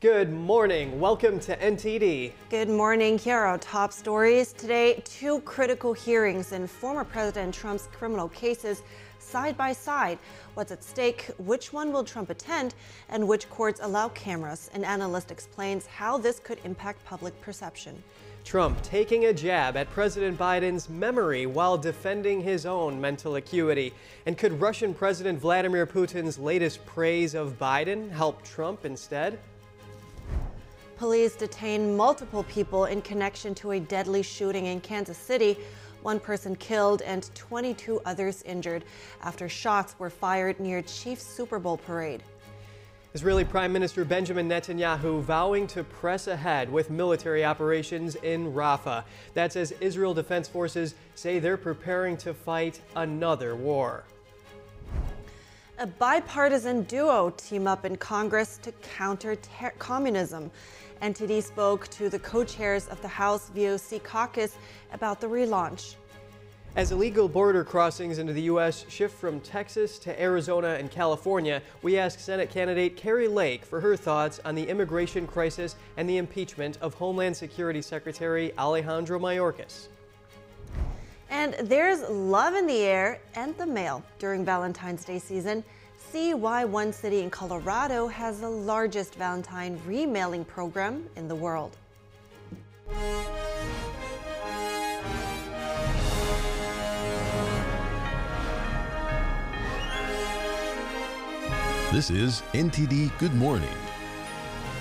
Good morning. Welcome to NTD. Good morning. Here are our top stories. Today, two critical hearings in former President Trump's criminal cases side by side. What's at stake? Which one will Trump attend? And which courts allow cameras? An analyst explains how this could impact public perception. Trump taking a jab at President Biden's memory while defending his own mental acuity. And could Russian President Vladimir Putin's latest praise of Biden help Trump instead? Police detain multiple people in connection to a deadly shooting in Kansas City. One person killed and 22 others injured after shots were fired near Chiefs Super Bowl parade. Israeli Prime Minister Benjamin Netanyahu vowing to press ahead with military operations in Rafah. That's as Israel Defense Forces say they're preparing to fight another war. A bipartisan duo team up in Congress to counter communism. NTD spoke to the co-chairs of the House VOC caucus about the relaunch. As illegal border crossings into the U.S. shift from Texas to Arizona and California, we asked Senate candidate Kari Lake for her thoughts on the immigration crisis and the impeachment of Homeland Security Secretary Alejandro Mayorkas. And there's love in the air and the mail during Valentine's Day season. See why one city in Colorado has the largest Valentine remailing program in the world. This is NTD Good Morning.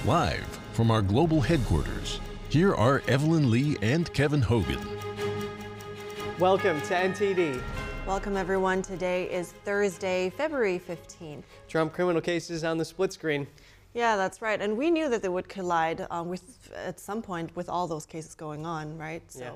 Live from our global headquarters, here are Evelyn Lee and Kevin Hogan. Welcome to NTD. Welcome, everyone. Today is Thursday, February 15. Trump criminal cases on the split screen. Yeah, that's right. And we knew that they would collide um, with at some point with all those cases going on, right? So, yeah.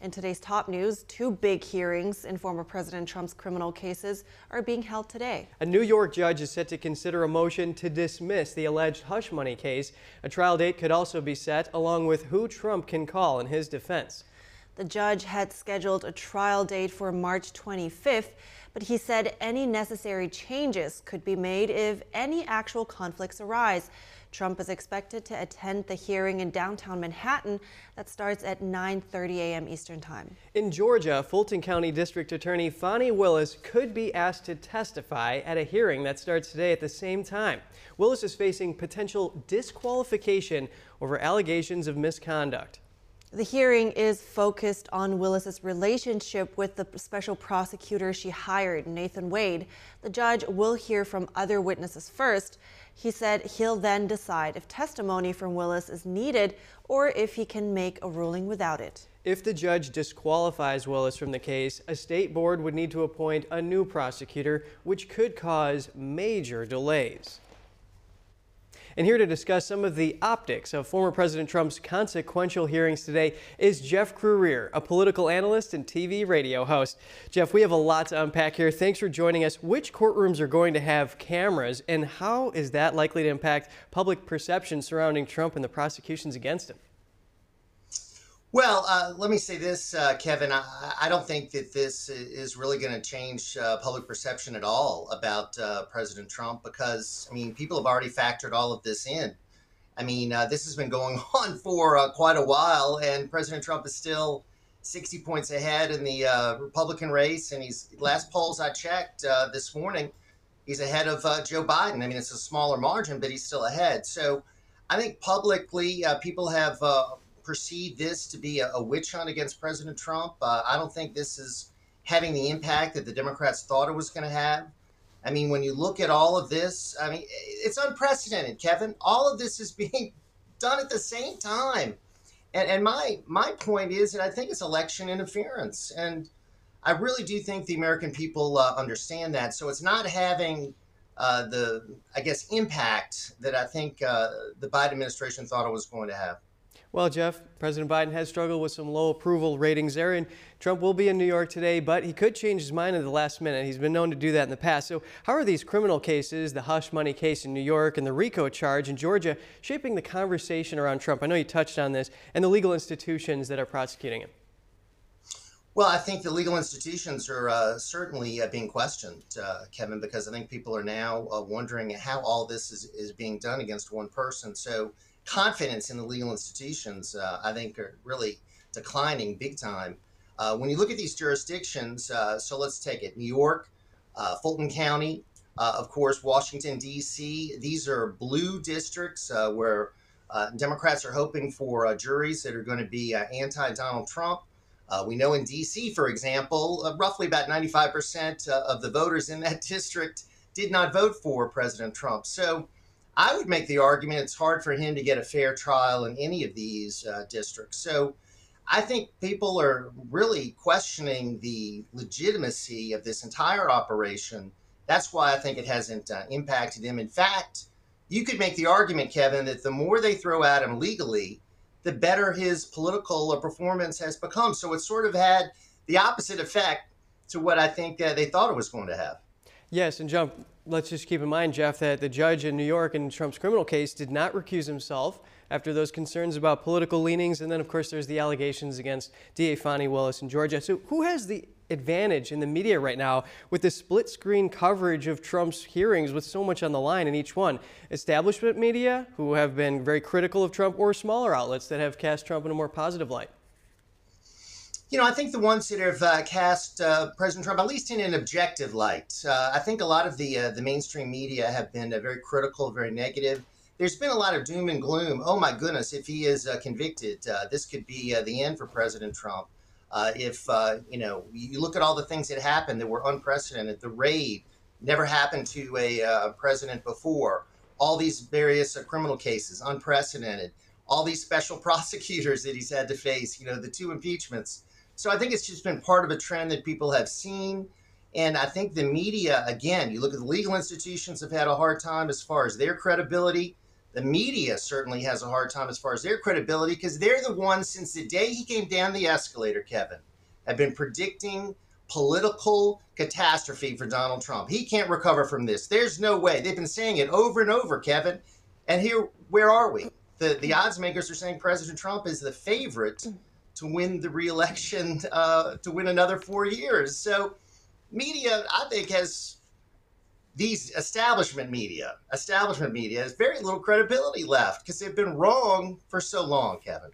in today's top news, two big hearings in former President Trump's criminal cases are being held today. A New York judge is set to consider a motion to dismiss the alleged hush money case. A trial date could also be set, along with who Trump can call in his defense. The judge had scheduled a trial date for March 25th, but he said any necessary changes could be made if any actual conflicts arise. Trump is expected to attend the hearing in downtown Manhattan that starts at 9:30 a.m. Eastern Time. In Georgia, Fulton County District Attorney Fani Willis could be asked to testify at a hearing that starts today at the same time. Willis is facing potential disqualification over allegations of misconduct. The hearing is focused on Willis's relationship with the special prosecutor she hired, Nathan Wade. The judge will hear from other witnesses first. He said he'll then decide if testimony from Willis is needed or if he can make a ruling without it. If the judge disqualifies Willis from the case, a state board would need to appoint a new prosecutor, which could cause major delays. And here to discuss some of the optics of former President Trump's consequential hearings today is Jeff Crouere, a political analyst and TV radio host. Jeff, we have a lot to unpack here. Thanks for joining us. Which courtrooms are going to have cameras, and how is that likely to impact public perception surrounding Trump and the prosecutions against him? Well, uh, let me say this, uh, Kevin. I, I, don't think that this is really going to change uh, public perception at all about uh, President Trump because, I mean, people have already factored all of this in. I mean, uh, this has been going on for uh, quite a while, and President Trump is still 60 points ahead in the Republican race. And he's last polls I checked this morning, he's ahead of Joe Biden. I mean, it's a smaller margin, but he's still ahead. So I think publicly, people have perceive this to be a, a witch hunt against President Trump. Uh, I don't think this is having the impact that the Democrats thought it was going to have. I mean, when you look at all of this, I mean, it's unprecedented, Kevin. All of this is being done at the same time. And, and my my point is that I think it's election interference, and I really do think the American people uh, understand that. So it's not having uh, the I guess impact that I think uh, the Biden administration thought it was going to have. Well, Jeff, President Biden has struggled with some low approval ratings there, and Trump will be in New York today, but he could change his mind at the last minute. He's been known to do that in the past. So, how are these criminal cases, the hush money case in New York and the RICO charge in Georgia, shaping the conversation around Trump? I know you touched on this, and the legal institutions that are prosecuting him. Well, I think the legal institutions are uh, certainly uh, being questioned, uh, Kevin, because I think people are now uh, wondering how all this is, is being done against one person. So, confidence in the legal institutions, uh, I think, are really declining big time. Uh, when you look at these jurisdictions, so let's take it New York, Fulton County, of course, Washington, D.C., these are blue districts where Democrats are hoping for juries that are going to be anti Donald Trump. Uh, we know in DC, for example, uh, roughly about 95% uh, of the voters in that district did not vote for President Trump. So I would make the argument it's hard for him to get a fair trial in any of these uh, districts. So I think people are really questioning the legitimacy of this entire operation. That's why I think it hasn't uh, impacted him. In fact, you could make the argument, Kevin, that the more they throw at him legally, the better his political uh, performance has become. So it sort of had the opposite effect to what I think uh, they thought it was going to have. Yes, and John, let's just keep in mind, Jeff, that the judge in New York in Trump's criminal case did not recuse himself after those concerns about political leanings. And then, of course, there's the allegations against DA Fani Willis in Georgia. So who has the advantage in the media right now with the split screen coverage of Trump's hearings with so much on the line in each one. Establishment media, who have been very critical of Trump, or smaller outlets that have cast Trump in a more positive light? You know, I think the ones that have uh, cast uh, President Trump, at least in an objective light, uh, I think a lot of the uh, the mainstream media have been uh, very critical, very negative. There's been a lot of doom and gloom. Oh my goodness, if he is uh, convicted, this could be the end for President Trump. If you know, you look at all the things that happened that were unprecedented. The raid never happened to a president before. All these various criminal cases, unprecedented. All these special prosecutors that he's had to face. You know, the two impeachments. So I think it's just been part of a trend that people have seen. And I think the media, again, you look at the legal institutions have had a hard time as far as their credibility the media certainly has a hard time as far as their credibility because they're the ones since the day he came down the escalator, Kevin, have been predicting political catastrophe for Donald Trump. He can't recover from this. There's no way. They've been saying it over and over, Kevin. And here, where are we? The the odds makers are saying President Trump is the favorite to win the reelection, uh, to win another four years. So, media, I think, has these establishment media, establishment media has very little credibility left because they've been wrong for so long, Kevin.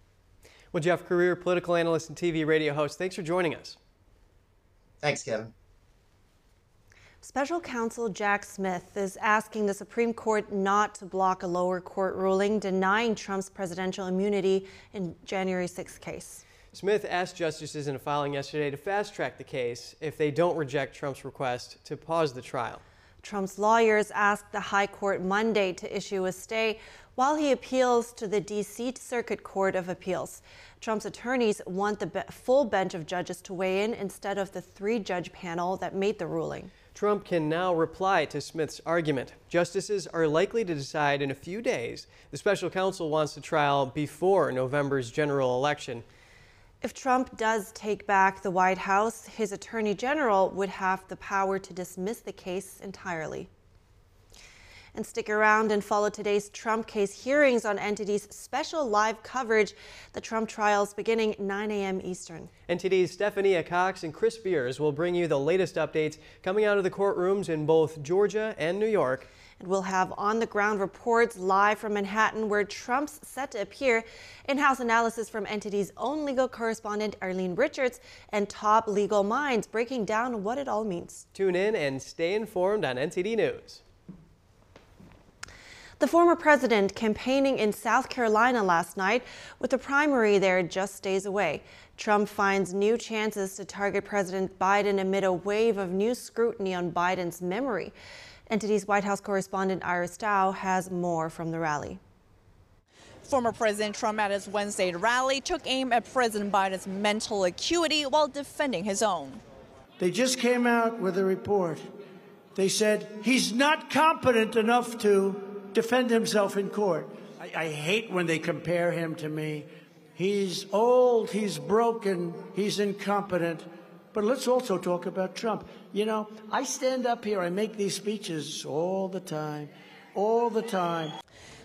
Well, Jeff Crouere, political analyst and TV radio host, thanks for joining us. Thanks, Kevin. Special counsel Jack Smith is asking the Supreme Court not to block a lower court ruling denying Trump's presidential immunity in January 6th case. Smith asked justices in a filing yesterday to fast track the case if they don't reject Trump's request to pause the trial. Trump's lawyers asked the High Court Monday to issue a stay while he appeals to the D.C. Circuit Court of Appeals. Trump's attorneys want the full bench of judges to weigh in instead of the three judge panel that made the ruling. Trump can now reply to Smith's argument. Justices are likely to decide in a few days. The special counsel wants the trial before November's general election. If Trump does take back the White House, his attorney general would have the power to dismiss the case entirely. And stick around and follow today's Trump case hearings on NTD's special live coverage, the Trump trials beginning 9 a.m. Eastern. NTD's Stephanie Cox and Chris Beers will bring you the latest updates coming out of the courtrooms in both Georgia and New York. And we'll have on the ground reports live from Manhattan where Trump's set to appear. In house analysis from NTD's own legal correspondent Arlene Richards and top legal minds breaking down what it all means. Tune in and stay informed on NTD News. The former president campaigning in South Carolina last night with the primary there just days away. Trump finds new chances to target President Biden amid a wave of new scrutiny on Biden's memory. NTD's White House correspondent Iris Tao has more from the rally. Former President Trump at his Wednesday rally took aim at President Biden's mental acuity while defending his own. They just came out with a report. They said he's not competent enough to defend himself in court. I, I hate when they compare him to me. He's old, he's broken, he's incompetent. But let's also talk about Trump. You know, I stand up here, I make these speeches all the time, all the time.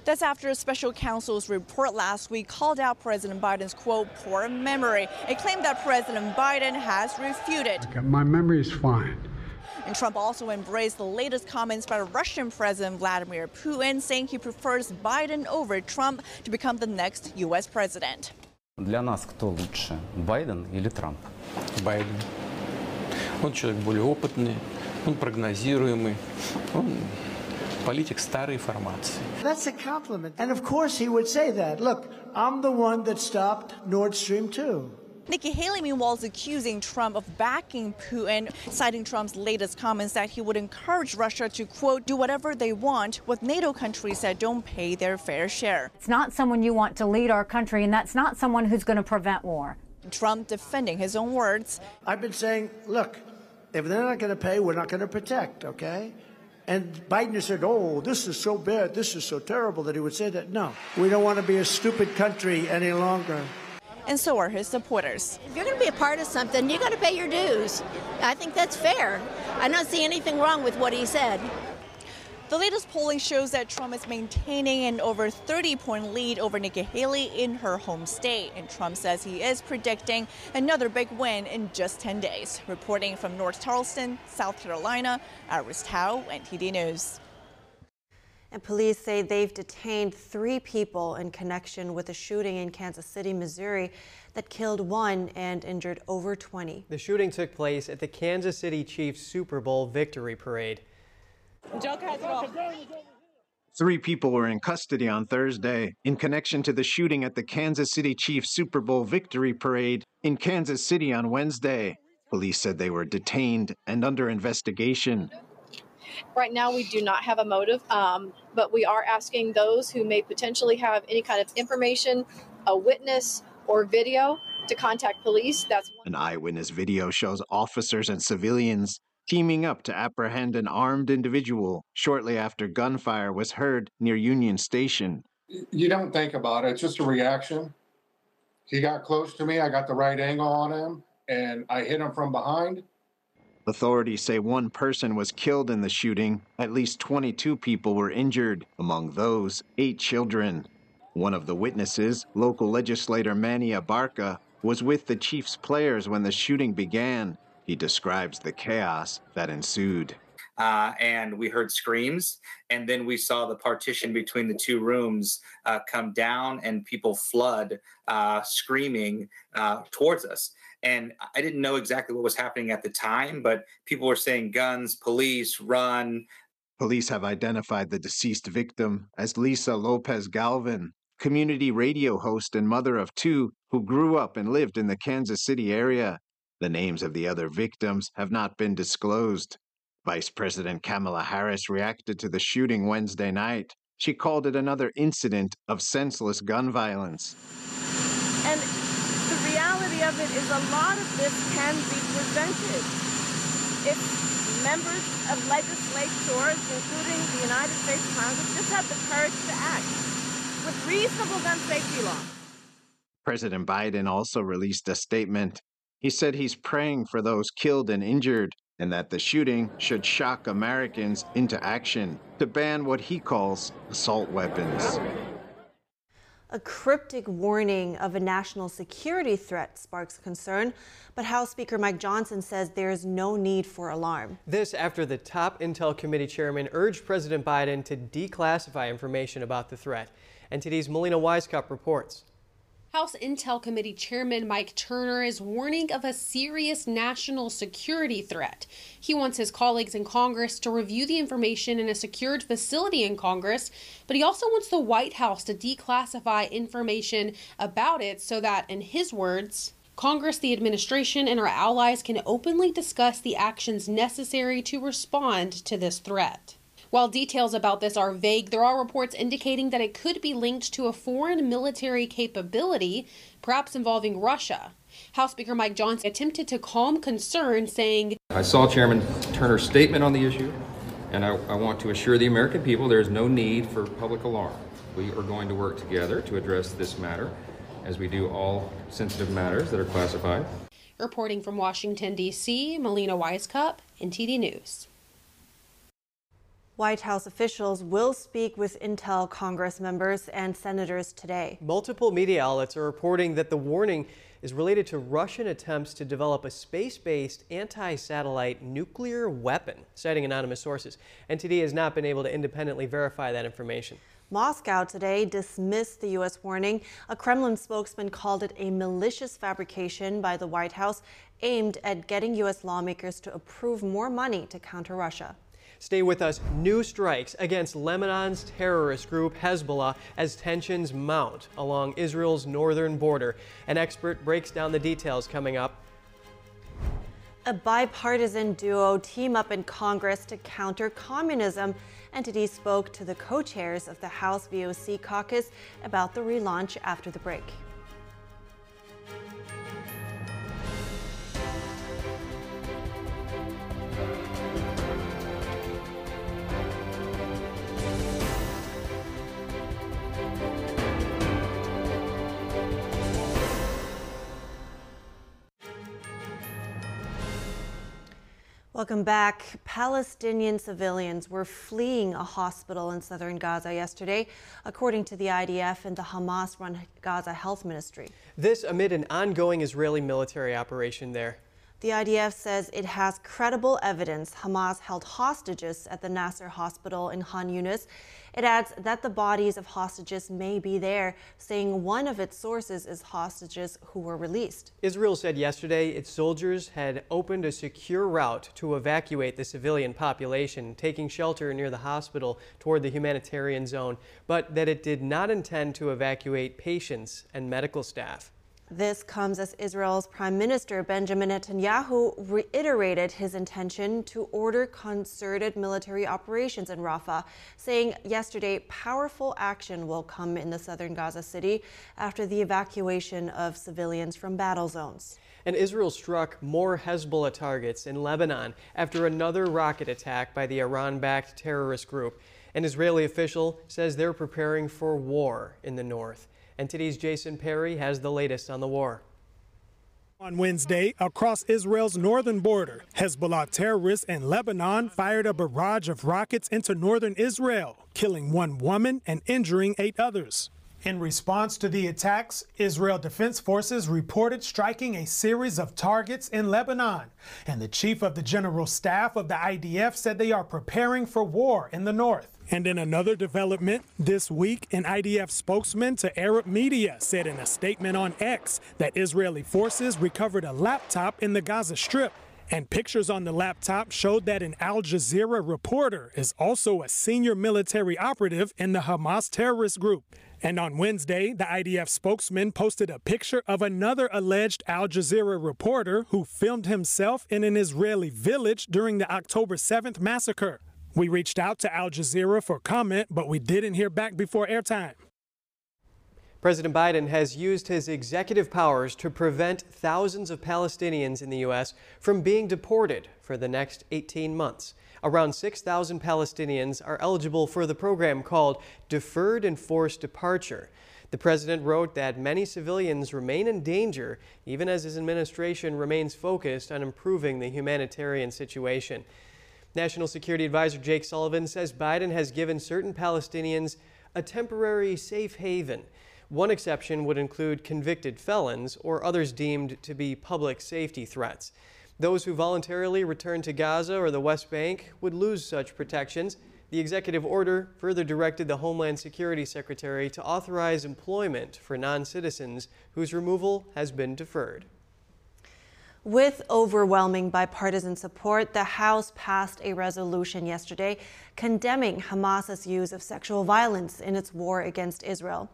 That's after a special counsel's report last week called out President Biden's quote, poor memory, a claim that President Biden has refuted. My memory is fine. And Trump also embraced the latest comments by Russian President Vladimir Putin, saying he prefers Biden over Trump to become the next U.S. president. Для нас кто лучше, Байден или Трамп? Байден. Он человек более опытный, он прогнозируемый, он политик старой формации. That's a compliment. And of course he would say that. Look, I'm the one that stopped Nord Stream 2. Nikki Haley, meanwhile, is accusing Trump of backing Putin, citing Trump's latest comments that he would encourage Russia to, quote, do whatever they want with NATO countries that don't pay their fair share. It's not someone you want to lead our country, and that's not someone who's going to prevent war. Trump defending his own words. I've been saying, look, if they're not going to pay, we're not going to protect, okay? And Biden has said, oh, this is so bad, this is so terrible that he would say that. No, we don't want to be a stupid country any longer. And so are his supporters. If you're going to be a part of something, you got to pay your dues. I think that's fair. I don't see anything wrong with what he said. The latest polling shows that Trump is maintaining an over 30 point lead over Nikki Haley in her home state. And Trump says he is predicting another big win in just 10 days. Reporting from North Charleston, South Carolina, Iris Tao, NTD News. And police say they've detained three people in connection with a shooting in Kansas City, Missouri that killed one and injured over 20. The shooting took place at the Kansas City Chiefs Super Bowl victory parade. Three people were in custody on Thursday in connection to the shooting at the Kansas City Chiefs Super Bowl victory parade in Kansas City on Wednesday. Police said they were detained and under investigation. Right now, we do not have a motive, um, but we are asking those who may potentially have any kind of information, a witness, or video to contact police. That's An eyewitness video shows officers and civilians teaming up to apprehend an armed individual shortly after gunfire was heard near Union Station. You don't think about it, it's just a reaction. He got close to me, I got the right angle on him, and I hit him from behind. Authorities say one person was killed in the shooting. At least 22 people were injured, among those, eight children. One of the witnesses, local legislator Manny Abarca, was with the Chiefs players when the shooting began. He describes the chaos that ensued. Uh, and we heard screams, and then we saw the partition between the two rooms uh, come down, and people flood, uh, screaming uh, towards us. And I didn't know exactly what was happening at the time, but people were saying guns, police, run. Police have identified the deceased victim as Lisa Lopez Galvin, community radio host and mother of two who grew up and lived in the Kansas City area. The names of the other victims have not been disclosed. Vice President Kamala Harris reacted to the shooting Wednesday night. She called it another incident of senseless gun violence. And the reality of it is a lot of this can be prevented if members of legislatures, including the United States Congress, just have the courage to act with reasonable gun safety laws. President Biden also released a statement. He said he's praying for those killed and injured and that the shooting should shock Americans into action to ban what he calls assault weapons. A cryptic warning of a national security threat sparks concern, but House Speaker Mike Johnson says there is no need for alarm. This after the top Intel Committee chairman urged President Biden to declassify information about the threat. And NTD's Melina Wisecup reports. House Intel Committee Chairman Mike Turner is warning of a serious national security threat. He wants his colleagues in Congress to review the information in a secured facility in Congress, but he also wants the White House to declassify information about it so that, in his words, Congress, the administration, and our allies can openly discuss the actions necessary to respond to this threat. While details about this are vague, there are reports indicating that it could be linked to a foreign military capability, perhaps involving Russia. House Speaker Mike Johnson attempted to calm concern, saying, I saw Chairman Turner's statement on the issue, and I, I want to assure the American people there is no need for public alarm. We are going to work together to address this matter, as we do all sensitive matters that are classified. Reporting from Washington, D.C., Melina Wisecup, NTD News. White House officials will speak with Intel Congress members and senators today. Multiple media outlets are reporting that the warning is related to Russian attempts to develop a space-based anti-satellite nuclear weapon, citing anonymous sources. NTD has not been able to independently verify that information. Moscow today dismissed the U.S. warning. A Kremlin spokesman called it a malicious fabrication by the White House aimed at getting U.S. lawmakers to approve more money to counter Russia. Stay with us. New strikes against Lebanon's terrorist group Hezbollah as tensions mount along Israel's northern border. An expert breaks down the details coming up. A bipartisan duo team up in Congress to counter communism. NTD spoke to the co chairs of the House VOC caucus about the relaunch after the break. Welcome back. Palestinian civilians were fleeing a hospital in southern Gaza yesterday, according to the IDF and the Hamas run Gaza Health Ministry. This amid an ongoing Israeli military operation there. The IDF says it has credible evidence Hamas held hostages at the Nasser hospital in Khan Yunis. It adds that the bodies of hostages may be there, saying one of its sources is hostages who were released. Israel said yesterday its soldiers had opened a secure route to evacuate the civilian population, taking shelter near the hospital toward the humanitarian zone, but that it did not intend to evacuate patients and medical staff. This comes as Israel's Prime Minister Benjamin Netanyahu reiterated his intention to order concerted military operations in Rafah, saying yesterday powerful action will come in the southern Gaza city after the evacuation of civilians from battle zones. And Israel struck more Hezbollah targets in Lebanon after another rocket attack by the Iran backed terrorist group. An Israeli official says they're preparing for war in the north. NTD's Jason Perry has the latest on the war. On Wednesday, across Israel's northern border, Hezbollah terrorists in Lebanon fired a barrage of rockets into northern Israel, killing one woman and injuring eight others. In response to the attacks, Israel Defense Forces reported striking a series of targets in Lebanon. And the chief of the general staff of the IDF said they are preparing for war in the north. And in another development, this week, an IDF spokesman to Arab media said in a statement on X that Israeli forces recovered a laptop in the Gaza Strip. And pictures on the laptop showed that an Al Jazeera reporter is also a senior military operative in the Hamas terrorist group. And on Wednesday, the IDF spokesman posted a picture of another alleged Al Jazeera reporter who filmed himself in an Israeli village during the October 7th massacre. We reached out to Al Jazeera for comment, but we didn't hear back before airtime. President Biden has used his executive powers to prevent thousands of Palestinians in the U.S. from being deported for the next 18 months. Around 6,000 Palestinians are eligible for the program called Deferred Enforced Departure. The president wrote that many civilians remain in danger even as his administration remains focused on improving the humanitarian situation. National Security Advisor Jake Sullivan says Biden has given certain Palestinians a temporary safe haven. One exception would include convicted felons or others deemed to be public safety threats. Those who voluntarily return to Gaza or the West Bank would lose such protections. The executive order further directed the Homeland Security Secretary to authorize employment for non citizens whose removal has been deferred. With overwhelming bipartisan support, the House passed a resolution yesterday condemning Hamas's use of sexual violence in its war against Israel.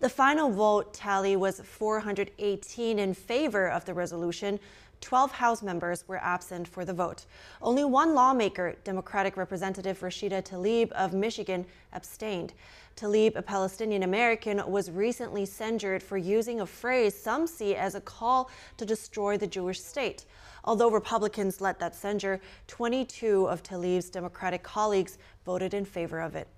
The final vote tally was 418 in favor of the resolution. 12 House members were absent for the vote. Only one lawmaker, Democratic Representative Rashida Tlaib of Michigan, abstained. Tlaib, a Palestinian American, was recently censured for using a phrase some see as a call to destroy the Jewish state. Although Republicans let that censure, 22 of Tlaib's Democratic colleagues voted in favor of it.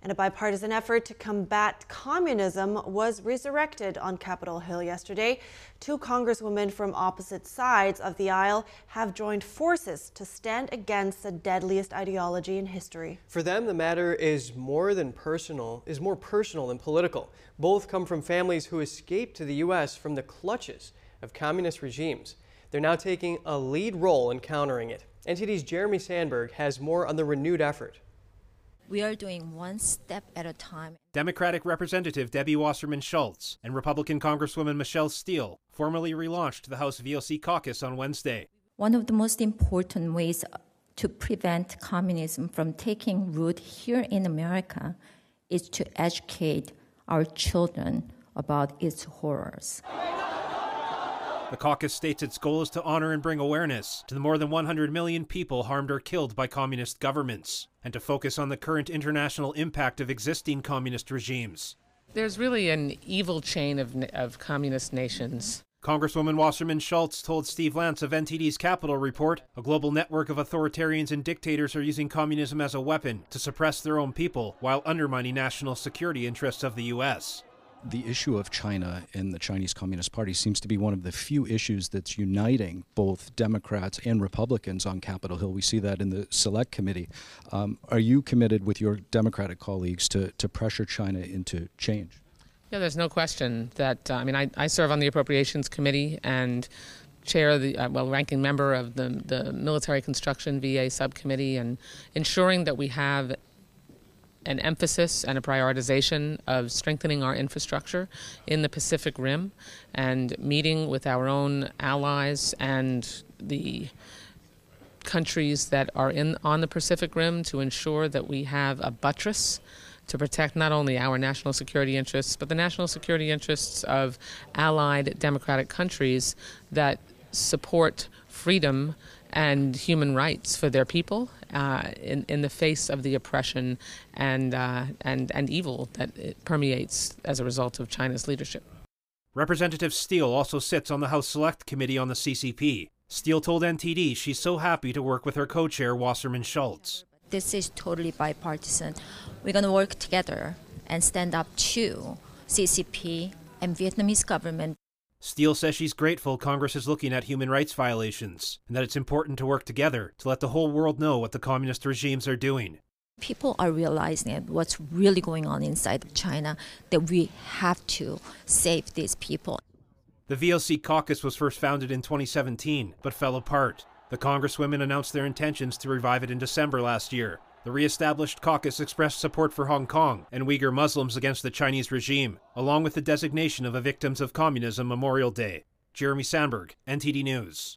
And a bipartisan effort to combat communism was resurrected on Capitol Hill yesterday. Two congresswomen from opposite sides of the aisle have joined forces to stand against the deadliest ideology in history. For them, the matter is more than personal, is more personal than political. Both come from families who escaped to the U.S. from the clutches of communist regimes. They're now taking a lead role in countering it. NTD's Jeremy Sandberg has more on the renewed effort. We are doing one step at a time. Democratic Representative Debbie Wasserman Schultz and Republican Congresswoman Michelle Steel formally relaunched the House VOC caucus on Wednesday. One of the most important ways to prevent communism from taking root here in America is to educate our children about its horrors. The caucus states its goal is to honor and bring awareness to the more than 100 million people harmed or killed by communist governments, and to focus on the current international impact of existing communist regimes. There's really an evil chain of, of communist nations. Congresswoman Wasserman Schultz told Steve Lance of NTD's Capitol Report a global network of authoritarians and dictators are using communism as a weapon to suppress their own people while undermining national security interests of the U.S the issue of China and the Chinese Communist Party seems to be one of the few issues that's uniting both Democrats and Republicans on Capitol Hill. We see that in the Select Committee. Um, are you committed with your Democratic colleagues to, to pressure China into change? Yeah, there's no question that, uh, I mean, I, I serve on the Appropriations Committee and chair the uh, well ranking member of the the military construction VA subcommittee and ensuring that we have an emphasis and a prioritization of strengthening our infrastructure in the Pacific Rim and meeting with our own allies and the countries that are in on the Pacific Rim to ensure that we have a buttress to protect not only our national security interests but the national security interests of allied democratic countries that support freedom and human rights for their people uh, in, in the face of the oppression and, uh, and, and evil that it permeates as a result of China's leadership. Representative Steel also sits on the House Select Committee on the CCP. Steel told NTD she's so happy to work with her co chair, Wasserman Schultz. This is totally bipartisan. We're going to work together and stand up to CCP and Vietnamese government Steel says she's grateful Congress is looking at human rights violations and that it's important to work together to let the whole world know what the communist regimes are doing. People are realizing what's really going on inside of China, that we have to save these people. The VOC caucus was first founded in 2017, but fell apart. The Congresswomen announced their intentions to revive it in December last year. The re-established caucus expressed support for Hong Kong and Uyghur Muslims against the Chinese regime, along with the designation of a Victims of Communism Memorial Day. Jeremy Sandberg, NTD News.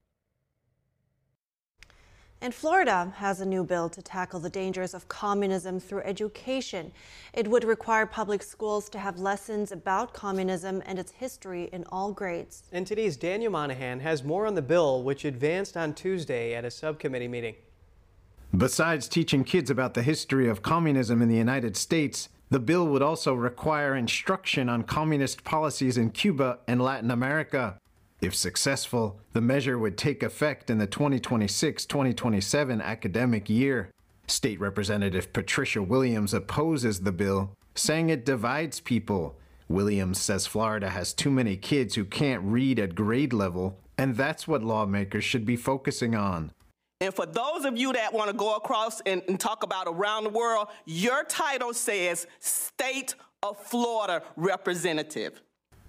And Florida has a new bill to tackle the dangers of communism through education. It would require public schools to have lessons about communism and its history in all grades. And NTD's Daniel Monahan has more on the bill, which advanced on Tuesday at a subcommittee meeting. Besides teaching kids about the history of communism in the United States, the bill would also require instruction on communist policies in Cuba and Latin America. If successful, the measure would take effect in the 2026 2027 academic year. State Representative Patricia Williams opposes the bill, saying it divides people. Williams says Florida has too many kids who can't read at grade level, and that's what lawmakers should be focusing on. And for those of you that want to go across and, and, talk about around the world, your title says State of Florida Representative.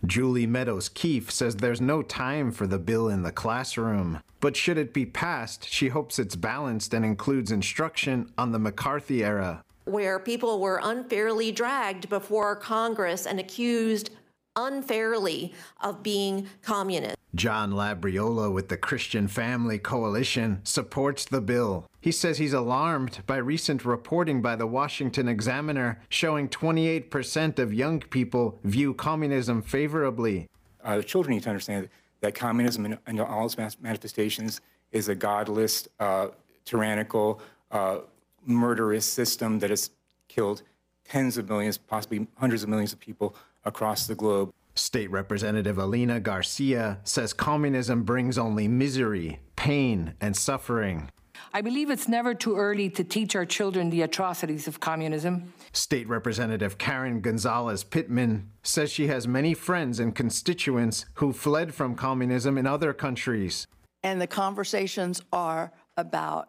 Julie Meadows Keefe says there's no time for the bill in the classroom. But should it be passed, she hopes it's balanced and includes instruction on the McCarthy era. Where people were unfairly dragged before Congress and accused unfairly of being communist. John Labriola with the Christian Family Coalition supports the bill. He says he's alarmed by recent reporting by the Washington Examiner showing 28% of young people view communism favorably. Uh, the children need to understand that communism in, all its manifestations is a godless, uh, tyrannical, uh, murderous system that has killed tens of millions, possibly hundreds of millions of people across the globe. State Representative Alina Garcia says communism brings only misery, pain, and suffering. I believe it's never too early to teach our children the atrocities of communism. State Representative Karen Gonzalez Pittman says she has many friends and constituents who fled from communism in other countries. And the conversations are about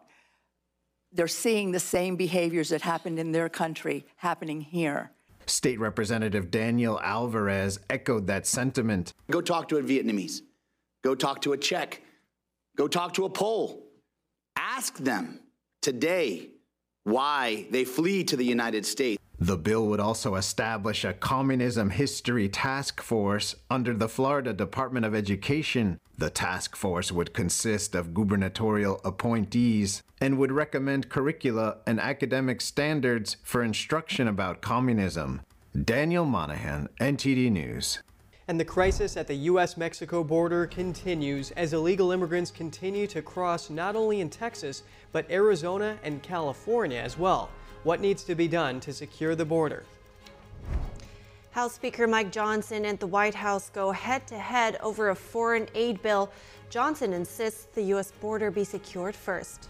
they're seeing the same behaviors that happened in their country happening here. State Representative Daniel Alvarez echoed that sentiment. Go talk to a Vietnamese. Go talk to a Czech. Go talk to a Pole. Ask them today why they flee to the United States. The bill would also establish a communism history task force under the Florida Department of Education. The task force would consist of gubernatorial appointees and would recommend curricula and academic standards for instruction about communism. Daniel Monahan, NTD News. And the crisis at the U.S. Mexico border continues as illegal immigrants continue to cross not only in Texas, but Arizona and California as well. What needs to be done to secure the border? House Speaker Mike Johnson and the White House go head to head over a foreign aid bill. Johnson insists the U.S. border be secured first.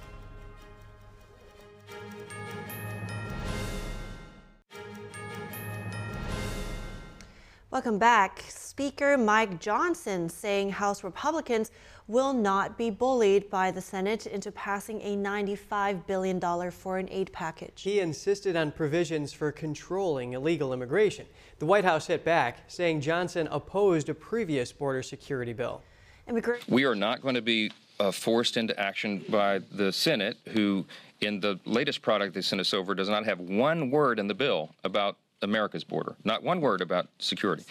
Welcome back. Speaker Mike Johnson saying House Republicans will not be bullied by the Senate into passing a $95 billion foreign aid package. He insisted on provisions for controlling illegal immigration. The White House hit back, saying Johnson opposed a previous border security bill. We are not going to be uh, forced into action by the Senate, who, in the latest product they sent us over, does not have one word in the bill about America's border. Not one word about security.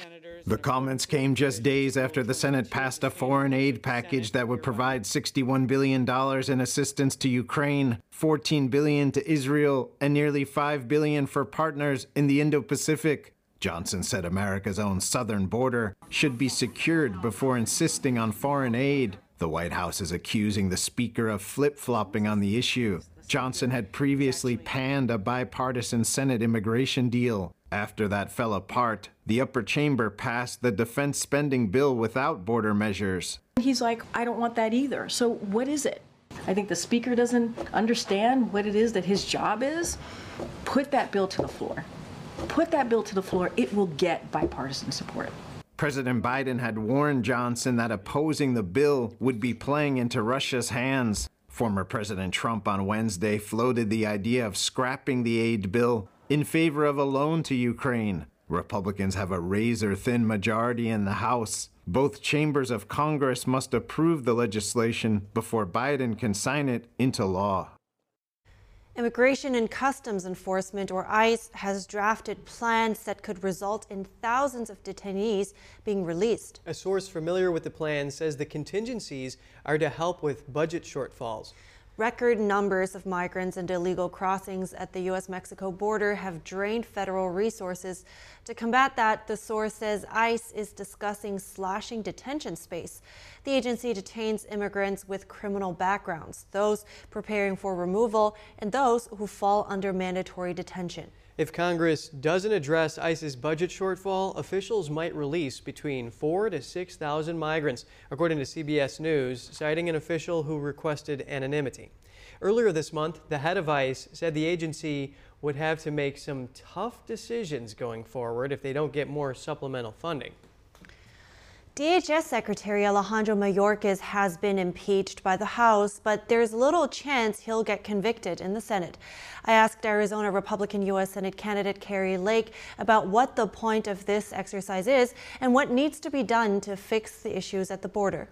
The comments came just days after the Senate passed a foreign aid package that would provide $61 billion in assistance to Ukraine, 14 billion to Israel, and nearly 5 billion for partners in the Indo-Pacific. Johnson said America's own southern border should be secured before insisting on foreign aid. The White House is accusing the speaker of flip-flopping on the issue. Johnson had previously panned a bipartisan Senate immigration deal. After that fell apart, the upper chamber passed the defense spending bill without border measures. He's like, I don't want that either. So what is it? I think the speaker doesn't understand what it is that his job is. Put that bill to the floor. Put that bill to the floor. It will get bipartisan support. President Biden had warned Johnson that opposing the bill would be playing into Russia's hands. Former President Trump on Wednesday floated the idea of scrapping the aid bill in favor of a loan to Ukraine. Republicans have a razor thin majority in the House. Both chambers of Congress must approve the legislation before Biden can sign it into law. Immigration and Customs Enforcement, or ICE, has drafted plans that could result in thousands of detainees being released. A source familiar with the plan says the contingencies are to help with budget shortfalls. Record numbers of migrants and illegal crossings at the U.S. Mexico border have drained federal resources. To combat that, the source says ICE is discussing slashing detention space. The agency detains immigrants with criminal backgrounds, those preparing for removal, and those who fall under mandatory detention. If Congress doesn't address ICE's budget shortfall, officials might release between 4 to 6,000 migrants, according to CBS News, citing an official who requested anonymity. Earlier this month, the head of ICE said the agency would have to make some tough decisions going forward if they don't get more supplemental funding. DHS Secretary Alejandro Mayorkas has been impeached by the House, but there's little chance he'll get convicted in the Senate. I asked Arizona Republican U.S. Senate candidate Kari Lake about what the point of this exercise is and what needs to be done to fix the issues at the border.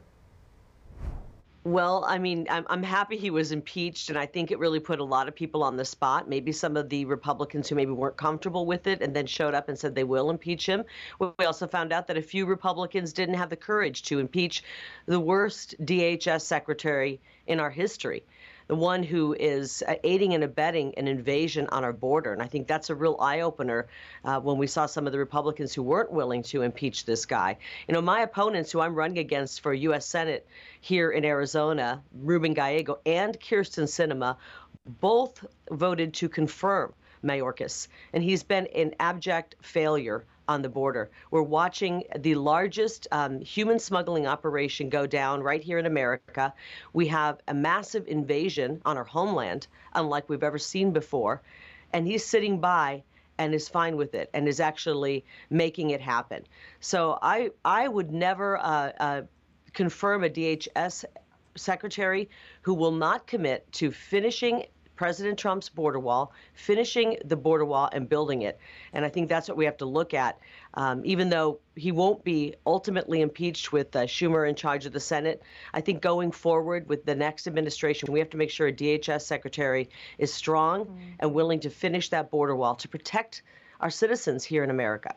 Well, I mean, I'm, I'm happy he was impeached, and I think it really put a lot of people on the spot. Maybe some of the Republicans who maybe weren't comfortable with it and then showed up and said they will impeach him. We also found out that a few Republicans didn't have the courage to impeach the worst DHS secretary in our history the one who is uh, aiding and abetting an invasion on our border. And I think that's a real eye opener uh, when we saw some of the Republicans who weren't willing to impeach this guy. You know, my opponents who I'm running against for U.S. Senate here in Arizona, Ruben Gallego and Kyrsten Sinema, both voted to confirm Mayorkas. And he's been an abject failure on the border. We're watching the largest um, human smuggling operation go down right here in America. We have a massive invasion on our homeland, unlike we've ever seen before. And he's sitting by and is fine with it and is actually making it happen. So I, I would never uh, uh, confirm a DHS secretary who will not commit to finishing President Trump's border wall, finishing the border wall and building it. And I think that's what we have to look at. Um, even though he won't be ultimately impeached with uh, Schumer in charge of the Senate, I think going forward with the next administration, we have to make sure a DHS secretary is strong mm-hmm. and willing to finish that border wall to protect our citizens here in America.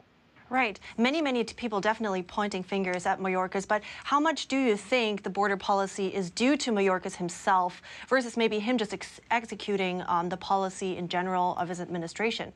Right. Many, many people definitely pointing fingers at Mayorkas, but how much do you think the border policy is due to Mayorkas himself versus maybe him just ex executing um, the policy in general of his administration?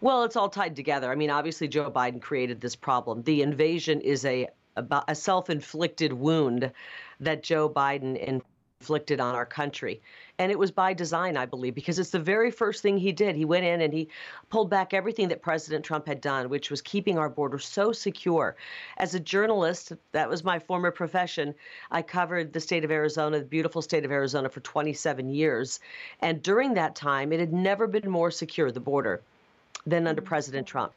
Well, it's all tied together. I mean, obviously, Joe Biden created this problem. The invasion is a, a, a self inflicted wound that Joe Biden inflicted on our country. And it was by design, I believe, because it's the very first thing he did. He went in and he pulled back everything that President Trump had done, which was keeping our border so secure. As a journalist, that was my former profession. I covered the state of Arizona, the beautiful state of Arizona, for 27 years. And during that time, it had never been more secure, the border, than under mm-hmm. President Trump.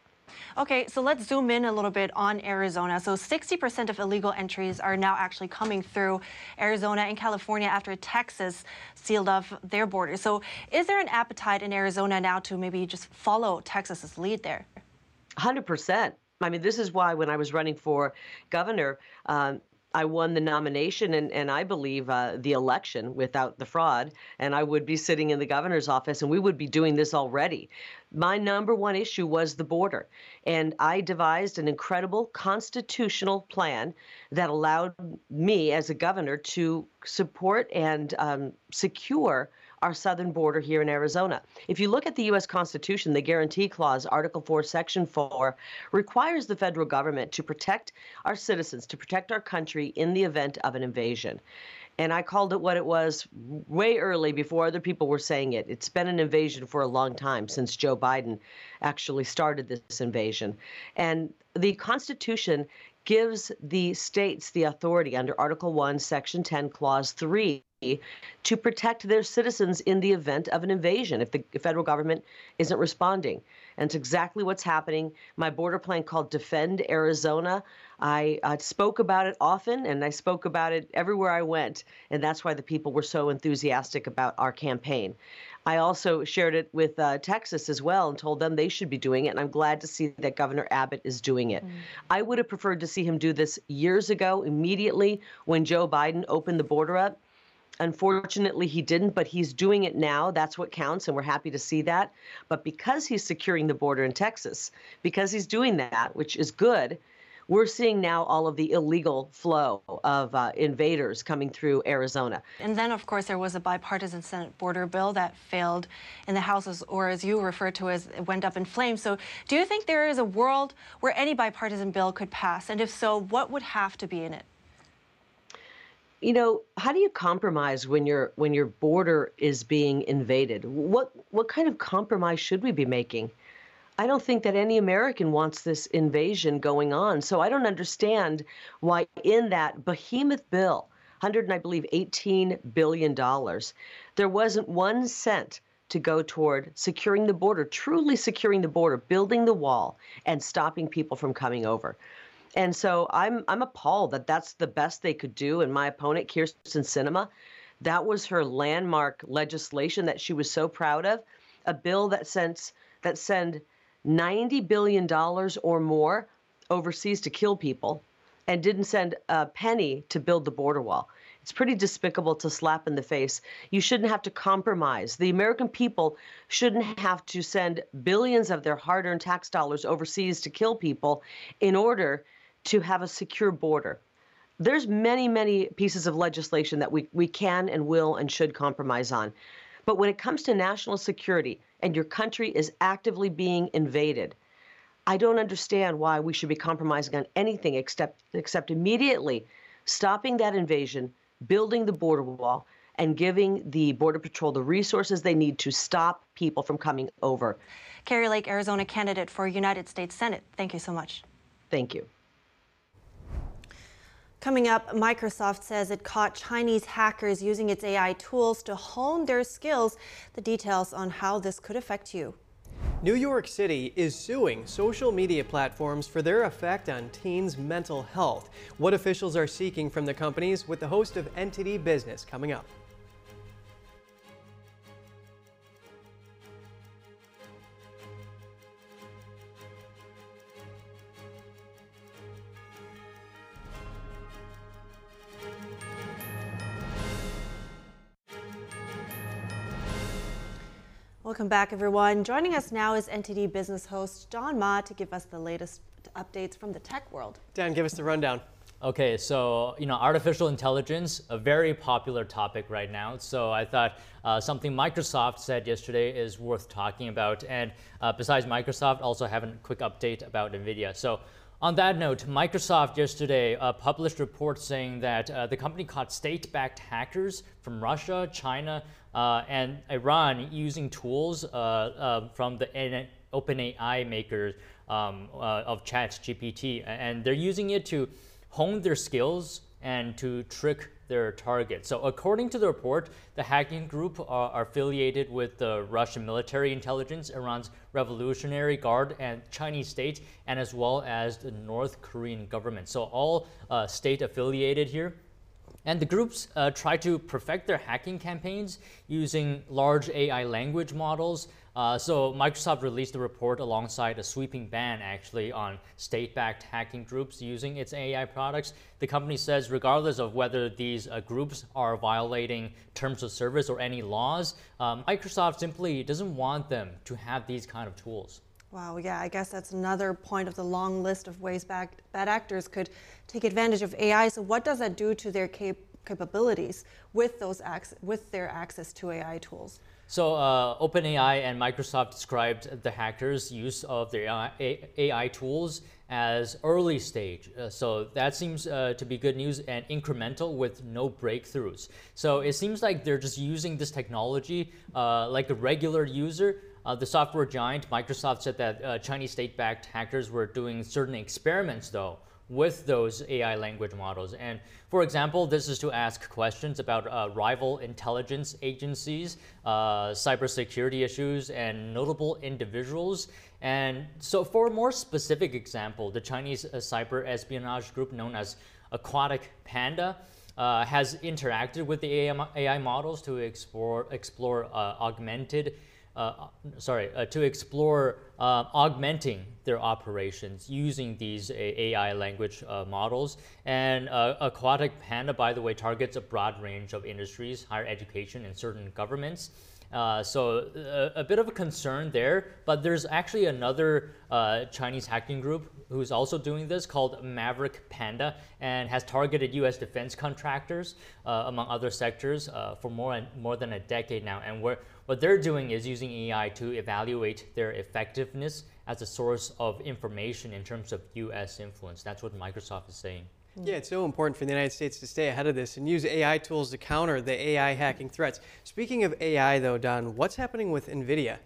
Okay, so let's zoom in a little bit on Arizona. So 60% of illegal entries are now actually coming through Arizona and California after Texas sealed off their borders. So is there an appetite in Arizona now to maybe just follow Texas's lead there? 100%. I mean, this is why when I was running for governor, um, I won the nomination and, and I believe uh, the election without the fraud, and I would be sitting in the governor's office and we would be doing this already. My number one issue was the border, and I devised an incredible constitutional plan that allowed me as a governor to support and um, secure our southern border here in Arizona. If you look at the U.S. Constitution, the Guarantee Clause, Article 4, Section 4, requires the federal government to protect our citizens, to protect our country in the event of an invasion. And I called it what it was way early before other people were saying it. It's been an invasion for a long time since Joe Biden actually started this invasion. And the Constitution gives the states the authority under Article 1, Section 10, Clause 3 to protect their citizens in the event of an invasion if the federal government isn't responding. And it's exactly what's happening. My border plan called Defend Arizona. I uh, spoke about it often and I spoke about it everywhere I went. And that's why the people were so enthusiastic about our campaign. I also shared it with uh, Texas as well and told them they should be doing it. And I'm glad to see that Governor Abbott is doing it. Mm. I would have preferred to see him do this years ago, immediately when Joe Biden opened the border up. Unfortunately, he didn't, but he's doing it now. That's what counts, and we're happy to see that. But because he's securing the border in Texas, because he's doing that, which is good, we're seeing now all of the illegal flow of uh, invaders coming through Arizona. And then, of course, there was a bipartisan Senate border bill that failed in the House, or as you refer to as it went up in flames. So, do you think there is a world where any bipartisan bill could pass? And if so, what would have to be in it? You know how do you compromise when your when your border is being invaded? What what kind of compromise should we be making? I don't think that any american wants this invasion going on so i don't understand why in that behemoth bill 100 and i believe 18 billion dollars there wasn't one cent to go toward securing the border truly securing the border building the wall and stopping people from coming over and so I'm I'm appalled that that's the best they could do. And my opponent, Kyrsten Sinema, that was her landmark legislation that she was so proud of, a bill that sends that send 90 billion dollars or more overseas to kill people and didn't send a penny to build the border wall. It's pretty despicable to slap in the face. You shouldn't have to compromise. The American people shouldn't have to send billions of their hard earned tax dollars overseas to kill people in order to have a secure border. There's many, many pieces of legislation that we, we can and will and should compromise on. But when it comes to national security and your country is actively being invaded, I don't understand why we should be compromising on anything except except immediately stopping that invasion, building the border wall, and giving the Border Patrol the resources they need to stop people from coming over. Kari Lake, Arizona candidate for United States Senate. Thank you so much. Thank you. Coming up, Microsoft says it caught Chinese hackers using its AI tools to hone their skills. The details on how this could affect you. New York City is suing social media platforms for their effect on teens' mental health. What officials are seeking from the companies with the host of NTD Business coming up. Welcome back, everyone. Joining us now is NTD business host Don Ma to give us the latest updates from the tech world. Dan, give us the rundown. Okay, so you know, artificial intelligence, a very popular topic right now. So I thought uh, something Microsoft said yesterday is worth talking about. And uh, besides Microsoft, also have a quick update about NVIDIA. So on that note, Microsoft yesterday uh, published reports saying that uh, the company caught state-backed hackers from Russia, China, uh, and Iran using tools uh, uh, from the OpenAI makers um, uh, of ChatGPT, and they're using it to hone their skills and to trick their target. So according to the report, the hacking group are, are, affiliated with the Russian military intelligence, Iran's Revolutionary Guard, and Chinese state, and as well as the North Korean government. So all uh, state affiliated here. And the groups uh, try to perfect their hacking campaigns using large AI language models. Uh, so Microsoft released a report alongside a sweeping ban actually on state-backed hacking groups using its AI products. The company says regardless of whether these uh, groups are violating terms of service or any laws, um, Microsoft simply doesn't want them to have these kind of tools. Wow, yeah, I guess that's another point of the long list of ways bad, bad actors could take advantage of AI. So what does that do to their cap capabilities with those with their access to AI tools? So uh, OpenAI and Microsoft described the hackers' use of their AI, AI tools as early stage. Uh, so that seems uh, to be good news and incremental with no breakthroughs. So it seems like they're just using this technology uh, like a regular user uh, the software giant Microsoft said that uh, Chinese state-backed hackers were doing certain experiments, though, with those AI language models. And for example, this is to ask questions about uh, rival intelligence agencies, uh, cybersecurity issues, and notable individuals. And so, for a more specific example, the Chinese uh, cyber espionage group known as Aquatic Panda. Uh, has interacted with the AI, models to explore, explore augmented uh, sorry, uh, to explore uh, augmenting their operations using these AI language uh, models. And uh, Aquatic Panda, by the way, targets a broad range of industries, higher education, and certain governments. Uh, so a, a, bit of a concern there, but there's actually another uh, Chinese hacking group who's also doing this called Maverick Panda and has targeted U.S. defense contractors, uh, among other sectors, uh, for more, more than a decade now. And what they're doing is using AI to evaluate their effectiveness as a source of information in terms of U.S. influence. That's what Microsoft is saying. Yeah, it's so important for the United States to stay ahead of this and use AI tools to counter the AI hacking threats. Speaking of AI, though, Don, what's happening with NVIDIA?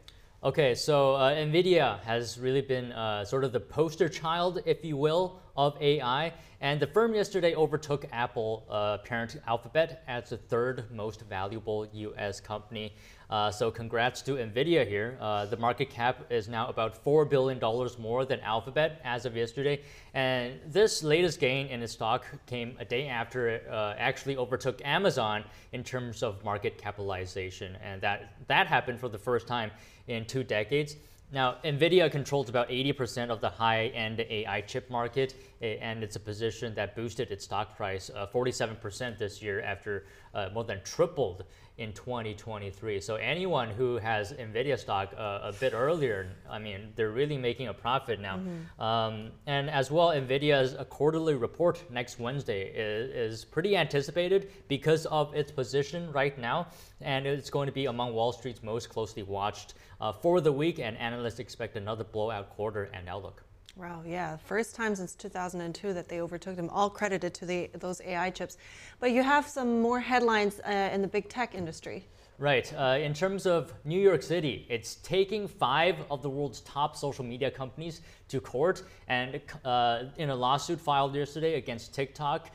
Okay, so uh, NVIDIA has really been uh, sort of the poster child, if you will, of AI. And the firm yesterday overtook Apple uh, parent Alphabet as the third most valuable US company. Uh, so congrats to NVIDIA here. Uh, the market cap is now about $4 billion more than Alphabet as of yesterday. And this latest gain in its stock came a day after it uh, actually overtook Amazon in terms of market capitalization. And that, that happened for the first time in two decades. Now, NVIDIA controls about 80% of the high-end AI chip market, and it's a position that boosted its stock price 47% uh, this year after uh, more than tripled in 2023. So anyone who has NVIDIA stock uh, a bit earlier, I mean, they're really making a profit now. Mm-hmm. Um, and as well, NVIDIA's quarterly report next Wednesday is, is pretty anticipated because of its position right now. And it's going to be among Wall Street's most closely watched uh, for the week, and analysts expect another blowout quarter and outlook. Wow, yeah, first time since 2002 that they overtook them, all credited to the, those AI chips. But you have some more headlines uh, in the big tech industry. Right. Uh, in terms of New York City, it's taking five of the world's top social media companies to court and uh, in a lawsuit filed yesterday against TikTok,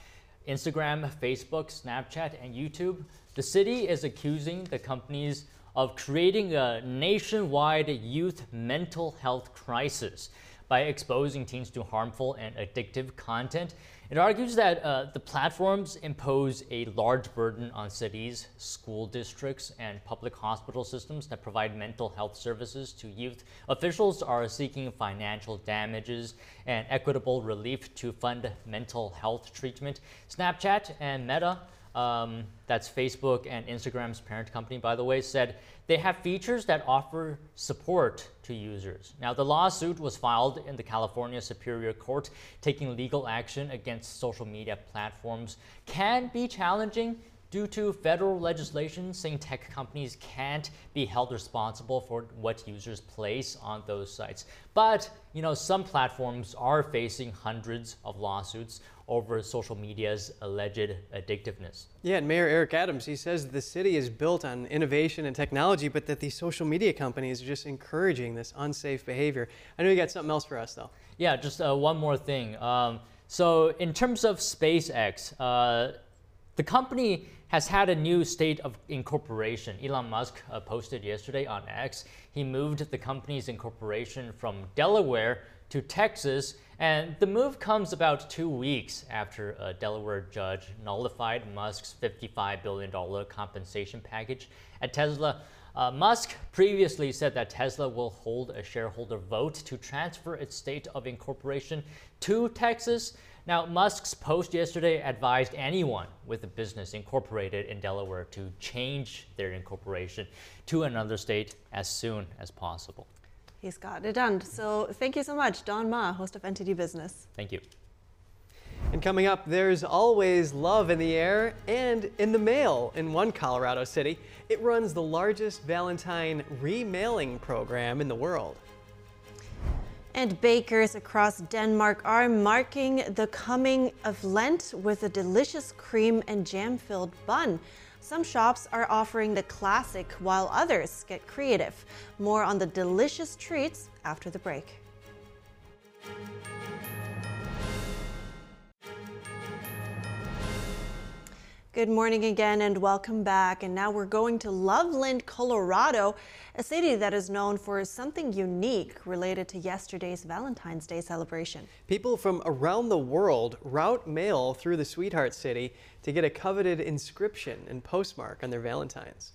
Instagram, Facebook, Snapchat, and YouTube. The city is accusing the companies of creating a nationwide youth mental health crisis by exposing teens to harmful and addictive content. It argues that uh, the platforms impose a large burden on cities, school districts, and public hospital systems that provide mental health services to youth. Officials are seeking financial damages and equitable relief to fund mental health treatment. Snapchat and Meta um, that's Facebook and Instagram's parent company, by the way, said they have features that offer support to users. Now, the lawsuit was filed in the California Superior Court. Taking legal action against social media platforms can be challenging due to federal legislation saying tech companies can't be held responsible for what users place on those sites. But, you know, some platforms are facing hundreds of lawsuits over social media's alleged addictiveness. Yeah, and Mayor Eric Adams, he says the city is built on innovation and technology, but that these social media companies are just encouraging this unsafe behavior. I know you got something else for us, though. Yeah, just uh, one more thing. Um, so, in terms of SpaceX, uh, the company has had a new state of incorporation. Elon Musk uh, posted yesterday on X. He moved the company's incorporation from Delaware to Texas, and the move comes about two weeks after a Delaware judge nullified Musk's $55 billion compensation package at Tesla. Uh, Musk previously said that Tesla will hold a shareholder vote to transfer its state of incorporation to Texas. Now, Musk's post yesterday advised anyone with a business incorporated in Delaware to change their incorporation to another state as soon as possible. He's got it done. So thank you so much, Don Ma, host of NTD Business. Thank you. And coming up, there's always love in the air and in the mail in one Colorado city. It runs the largest Valentine remailing program in the world. And bakers across Denmark are marking the coming of Lent with a delicious cream and jam filled bun. Some shops are offering the classic while others get creative. More on the delicious treats after the break. Good morning again and welcome back. And now we're going to Loveland, Colorado, a city that is known for something unique related to yesterday's Valentine's Day celebration. People from around the world route mail through the Sweetheart City to get a coveted inscription and postmark on their Valentines.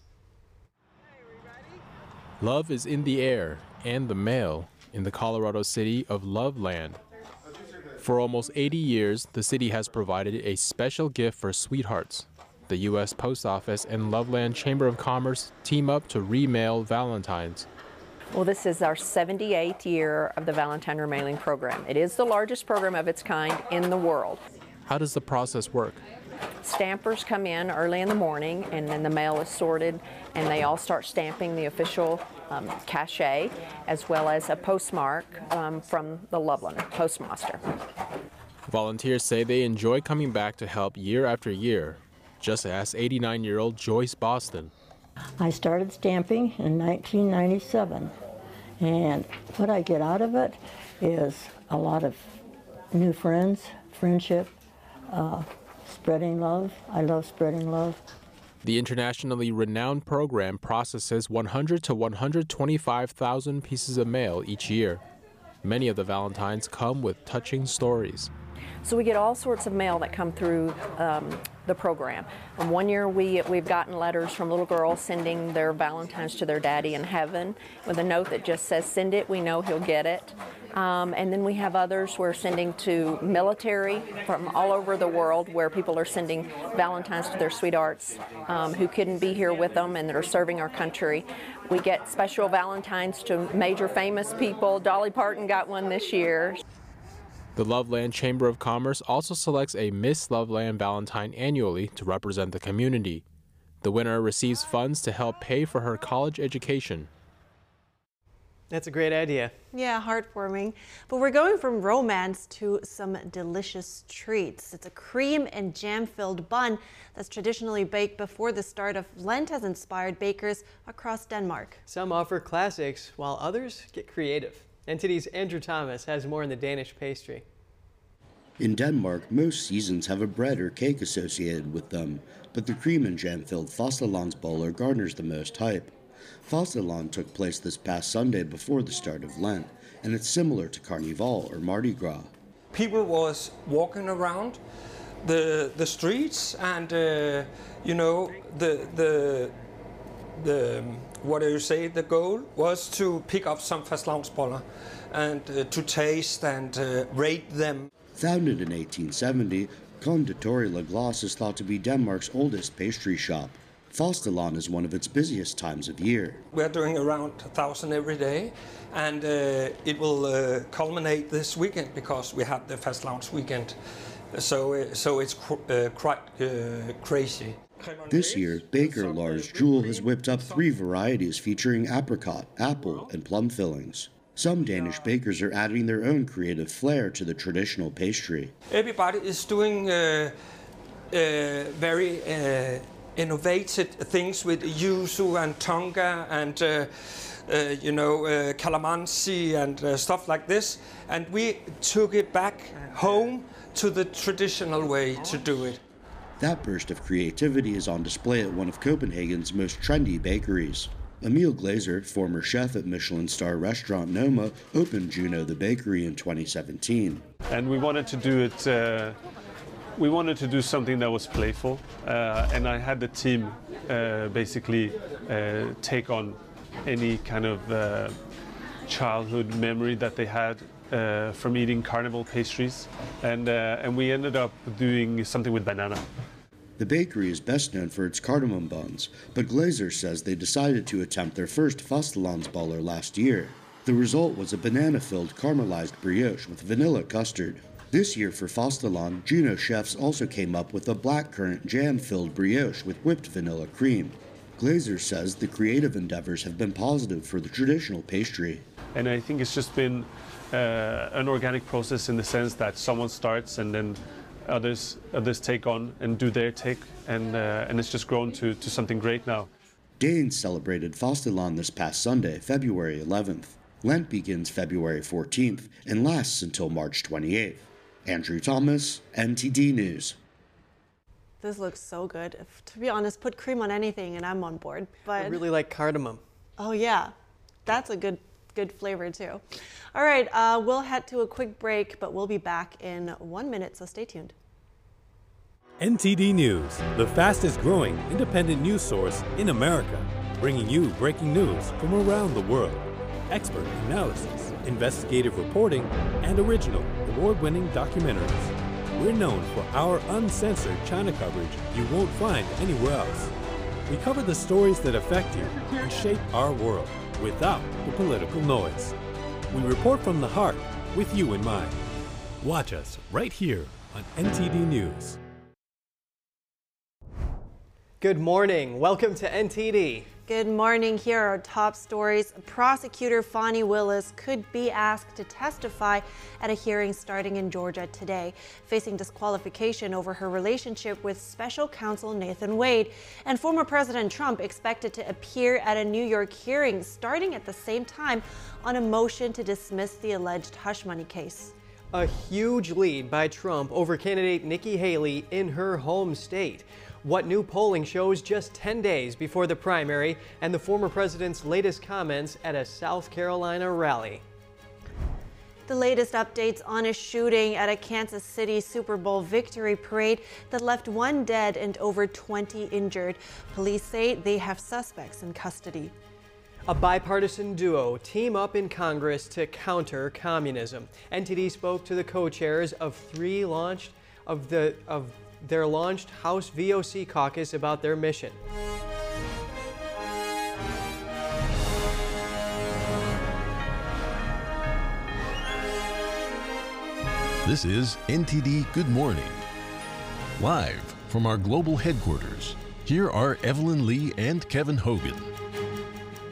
Love is in the air and the mail in the Colorado city of Loveland. For almost 80 years, the city has provided a special gift for sweethearts. The U.S. Post Office and Loveland Chamber of Commerce team up to remail Valentines. Well, this is our 78th year of the Valentine Remailing Program. It is the largest program of its kind in the world. How does the process work? Stampers come in early in the morning, and then the mail is sorted, and they all start stamping the official um, cachet as well as a postmark um, from the Loveland postmaster. Volunteers say they enjoy coming back to help year after year. Just ask 89 year old Joyce Boston. I started stamping in 1997, and what I get out of it is a lot of new friends, friendship, uh, spreading love. I love spreading love. The internationally renowned program processes 100 to 125,000 pieces of mail each year. Many of the Valentines come with touching stories. So we get all sorts of mail that come through um, the program. And one year we, we've gotten letters from little girls sending their Valentines to their daddy in heaven with a note that just says, send it, we know he'll get it. Um, and then we have others we're sending to military from all over the world where people are sending Valentines to their sweethearts um, who couldn't be here with them and that are serving our country. We get special Valentines to major famous people. Dolly Parton got one this year. The Loveland Chamber of Commerce also selects a Miss Loveland Valentine annually to represent the community. The winner receives funds to help pay for her college education. That's a great idea. Yeah, heartwarming. But we're going from romance to some delicious treats. It's a cream and jam filled bun that's traditionally baked before the start of Lent has inspired bakers across Denmark. Some offer classics while others get creative. NTD's Andrew Thomas has more on the Danish pastry. In Denmark, most seasons have a bread or cake associated with them, but the cream and jam filled fastelavnsboller garners the most hype. Fastelavn took place this past Sunday before the start of Lent, and it's similar to Carnival or Mardi Gras. People was walking around the the streets, and uh, you know the the the what do you say? The goal was to pick up some fastelavnsboller and uh, to taste and uh, rate them. Founded in 1870, Konditori La Glace is thought to be Denmark's oldest pastry shop. Fastelavn is one of its busiest times of year. We're doing around 1,000 every day, and uh, it will uh, culminate this weekend because we have the Fastelavns weekend. So, uh, so it's cr- uh, quite uh, crazy. This year, baker Lars Jewel has whipped up three varieties featuring apricot, apple, and plum fillings. Some Danish bakers are adding their own creative flair to the traditional pastry. Everybody is doing uh, uh, very uh, innovative things with yuzu and tonka and uh, uh, you know uh, calamansi and uh, stuff like this, and we took it back home to the traditional way to do it. That burst of creativity is on display at one of Copenhagen's most trendy bakeries. Emil Glaser, former chef at Michelin star restaurant Noma, opened Juno the bakery in 2017. And we wanted to do it. Uh, we wanted to do something that was playful, uh, and I had the team uh, basically uh, take on any kind of uh, childhood memory that they had uh, from eating carnival pastries, and and we ended up doing something with banana. The bakery is best known for its cardamom buns, but Glaser says they decided to attempt their first fastelavnsboller last year. The result was a banana-filled caramelized brioche with vanilla custard. This year for Fastelavn, Juno chefs also came up with a blackcurrant jam-filled brioche with whipped vanilla cream. Glaser says the creative endeavors have been positive for the traditional pastry. And I think it's just been uh, an organic process in the sense that someone starts and then others others take on and do their take, and uh, and it's just grown to, to something great now. Danes celebrated Fastelavn this past Sunday, February 11th. Lent begins February 14th and lasts until March 28th. Andrew Thomas, NTD News. This looks so good. If, to be honest, put cream on anything and I'm on board. But I really like cardamom. Oh yeah, that's a good good flavor too. All right, uh, we'll head to a quick break, but we'll be back in one minute, so stay tuned. NTD News, the fastest growing independent news source in America, bringing you breaking news from around the world. Expert analysis, investigative reporting, and original award winning documentaries. We're known for our uncensored China coverage you won't find anywhere else. We cover the stories that affect you and shape our world without the political noise. We report from the heart with you in mind. Watch us right here on NTD News. Good morning. Welcome to NTD. Good morning. Here are our top stories. Prosecutor Fani Willis could be asked to testify at a hearing starting in Georgia today, facing disqualification over her relationship with special counsel Nathan Wade. And former President Trump expected to appear at a New York hearing starting at the same time on a motion to dismiss the alleged hush money case. A huge lead by Trump over candidate Nikki Haley in her home state what new polling shows just 10 days before the primary and the former president's latest comments at a South Carolina rally. The latest updates on a shooting at a Kansas City Super Bowl victory parade that left one dead and over 20 injured. Police say they have suspects in custody. A bipartisan duo team up in Congress to counter communism. NTD spoke to the co-chairs of three launched of the of their launched House VOC caucus about their mission. This is NTD Good Morning. Live from our global headquarters, here are Evelyn Lee and Kevin Hogan.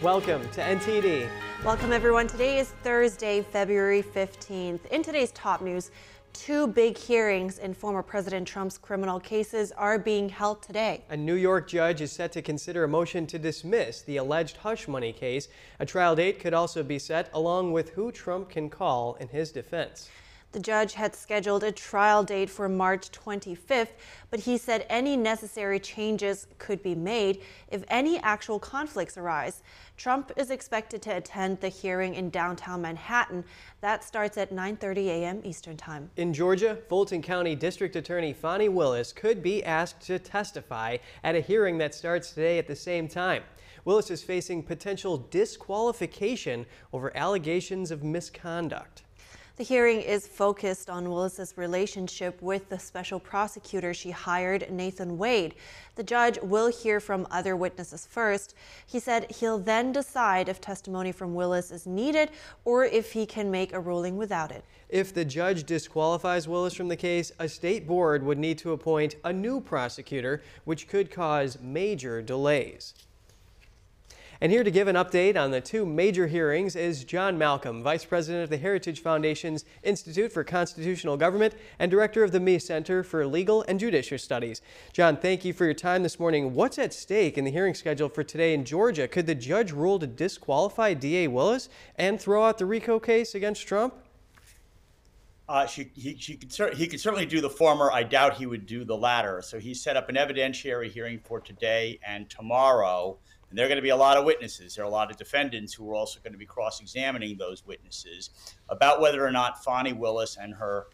Welcome to NTD. Welcome, everyone. Today is Thursday, February 15th. In today's top news, two big hearings in former President Trump's criminal cases are being held today. A New York judge is set to consider a motion to dismiss the alleged hush money case. A trial date could also be set, along with who Trump can call in his defense. The judge had scheduled a trial date for March 25th, but he said any necessary changes could be made if any actual conflicts arise. Trump is expected to attend the hearing in downtown Manhattan. That starts at 9:30 a.m. Eastern Time. In Georgia, Fulton County District Attorney Fani Willis could be asked to testify at a hearing that starts today at the same time. Willis is facing potential disqualification over allegations of misconduct. The hearing is focused on Willis's relationship with the special prosecutor she hired, Nathan Wade. The judge will hear from other witnesses first. He said he'll then decide if testimony from Willis is needed or if he can make a ruling without it. If the judge disqualifies Willis from the case, a state board would need to appoint a new prosecutor, which could cause major delays. And here to give an update on the two major hearings is John Malcolm, Vice President of the Heritage Foundation's Institute for Constitutional Government and Director of the Meese Center for Legal and Judicial Studies. John, thank you for your time this morning. What's at stake in the hearing schedule for today in Georgia? Could the judge rule to disqualify D.A. Willis and throw out the RICO case against Trump? Uh, she, he, she could he could certainly do the former. I doubt he would do the latter. So he set up an evidentiary hearing for today and tomorrow. And there are going to be a lot of witnesses. There are a lot of defendants who are also going to be cross examining those witnesses about whether or not Fani Willis and her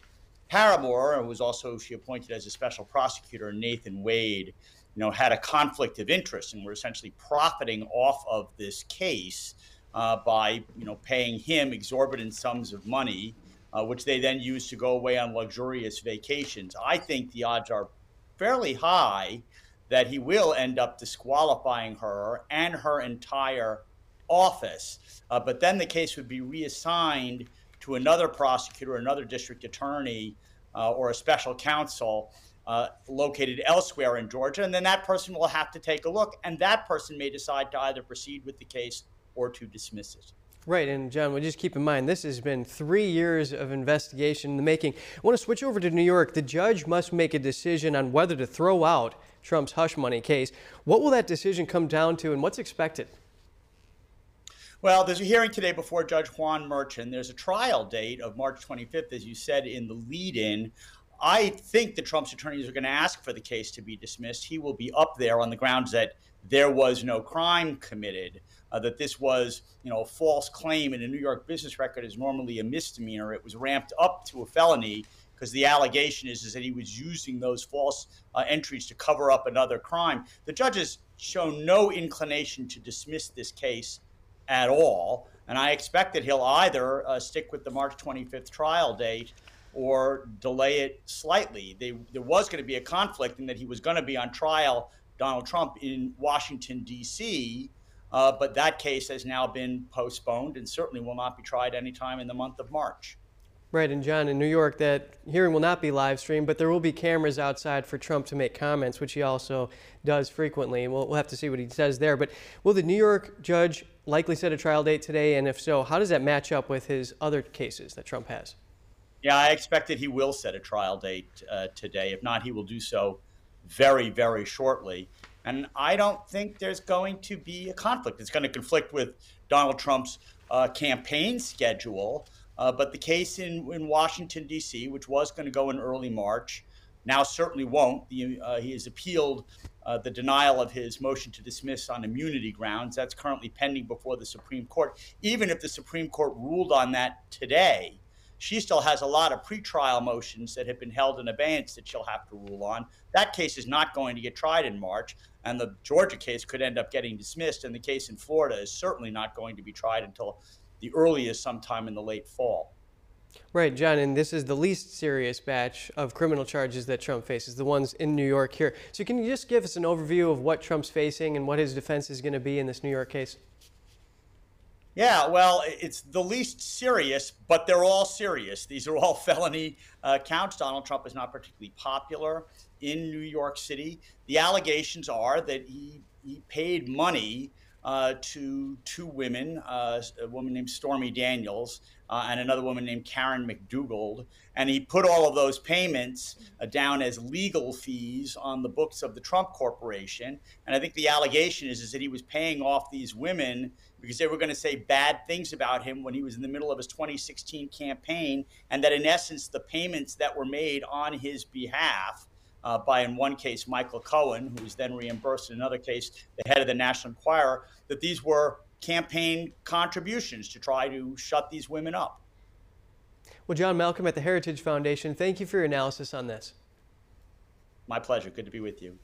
paramour, who was also she appointed as a special prosecutor, Nathan Wade, you know, had a conflict of interest and were essentially profiting off of this case uh, by, you know, paying him exorbitant sums of money, uh, which they then use to go away on luxurious vacations. I think the odds are fairly high that he will end up disqualifying her and her entire office. Uh, but then the case would be reassigned to another prosecutor, another district attorney, uh, or a special counsel uh, located elsewhere in Georgia. And then that person will have to take a look, and that person may decide to either proceed with the case or to dismiss it. Right, and John, well, just keep in mind, this has been three years of investigation in the making. I want to switch over to New York. The judge must make a decision on whether to throw out Trump's hush money case. What will that decision come down to, and what's expected? Well, there's a hearing today before Judge Juan Merchan. There's a trial date of March 25th, as you said in the lead in. I think the Trump's attorneys are going to ask for the case to be dismissed. He will be up there on the grounds that there was no crime committed uh, that this was, you know, a false claim in a New York business record is normally a misdemeanor. It was ramped up to a felony because the allegation is, is that he was using those false uh, entries to cover up another crime. The judges show no inclination to dismiss this case at all, and I expect that he'll either uh, stick with the March 25th trial date or delay it slightly. They, there was going to be a conflict in that he was going to be on trial, Donald Trump, in Washington, D.C. Uh, but that case has now been postponed and certainly will not be tried anytime in the month of March. Right, and John, in New York, that hearing will not be live streamed, but there will be cameras outside for Trump to make comments, which he also does frequently. We'll, we'll have to see what he says there. But will the New York judge likely set a trial date today? And if so, how does that match up with his other cases that Trump has? Yeah, I expect that he will set a trial date uh, today. If not, he will do so very, very shortly. And I don't think there's going to be a conflict. It's going to conflict with Donald Trump's uh, campaign schedule. Uh, but the case in, in Washington, D.C., which was going to go in early March, now certainly won't. The, uh, he has appealed uh, the denial of his motion to dismiss on immunity grounds. That's currently pending before the Supreme Court. Even if the Supreme Court ruled on that today, she still has a lot of pretrial motions that have been held in abeyance that she'll have to rule on. That case is not going to get tried in March, and the Georgia case could end up getting dismissed, and the case in Florida is certainly not going to be tried until the earliest sometime in the late fall. Right, John, and this is the least serious batch of criminal charges that Trump faces, the ones in New York here. So, can you just give us an overview of what Trump's facing and what his defense is going to be in this New York case? Yeah, well, it's the least serious, but they're all serious. These are all felony uh, counts. Donald Trump is not particularly popular in New York City. The allegations are that he, he paid money uh, to two women, uh, a woman named Stormy Daniels uh, and another woman named Karen McDougal. And he put all of those payments uh, down as legal fees on the books of the Trump Corporation. And I think the allegation is, is that he was paying off these women because they were going to say bad things about him when he was in the middle of his 2016 campaign. And that in essence, the payments that were made on his behalf uh, by, in one case, Michael Cohen, who was then reimbursed, in another case, the head of the National Enquirer, that these were campaign contributions to try to shut these women up. Well, John Malcolm at the Heritage Foundation, thank you for your analysis on this. My pleasure. Good to be with you.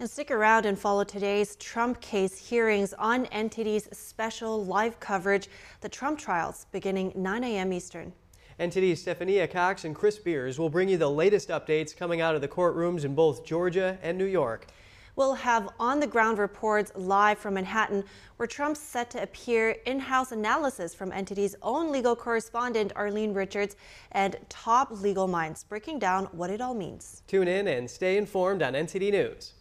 And stick around and follow today's Trump case hearings on NTD's special live coverage, the Trump trials, beginning 9 a.m. Eastern. NTD's Stephania Cox and Chris Beers will bring you the latest updates coming out of the courtrooms in both Georgia and New York. We'll have on the ground reports live from Manhattan, where Trump's set to appear in house analysis from NTD's own legal correspondent, Arlene Richards, and top legal minds breaking down what it all means. Tune in and stay informed on NTD News.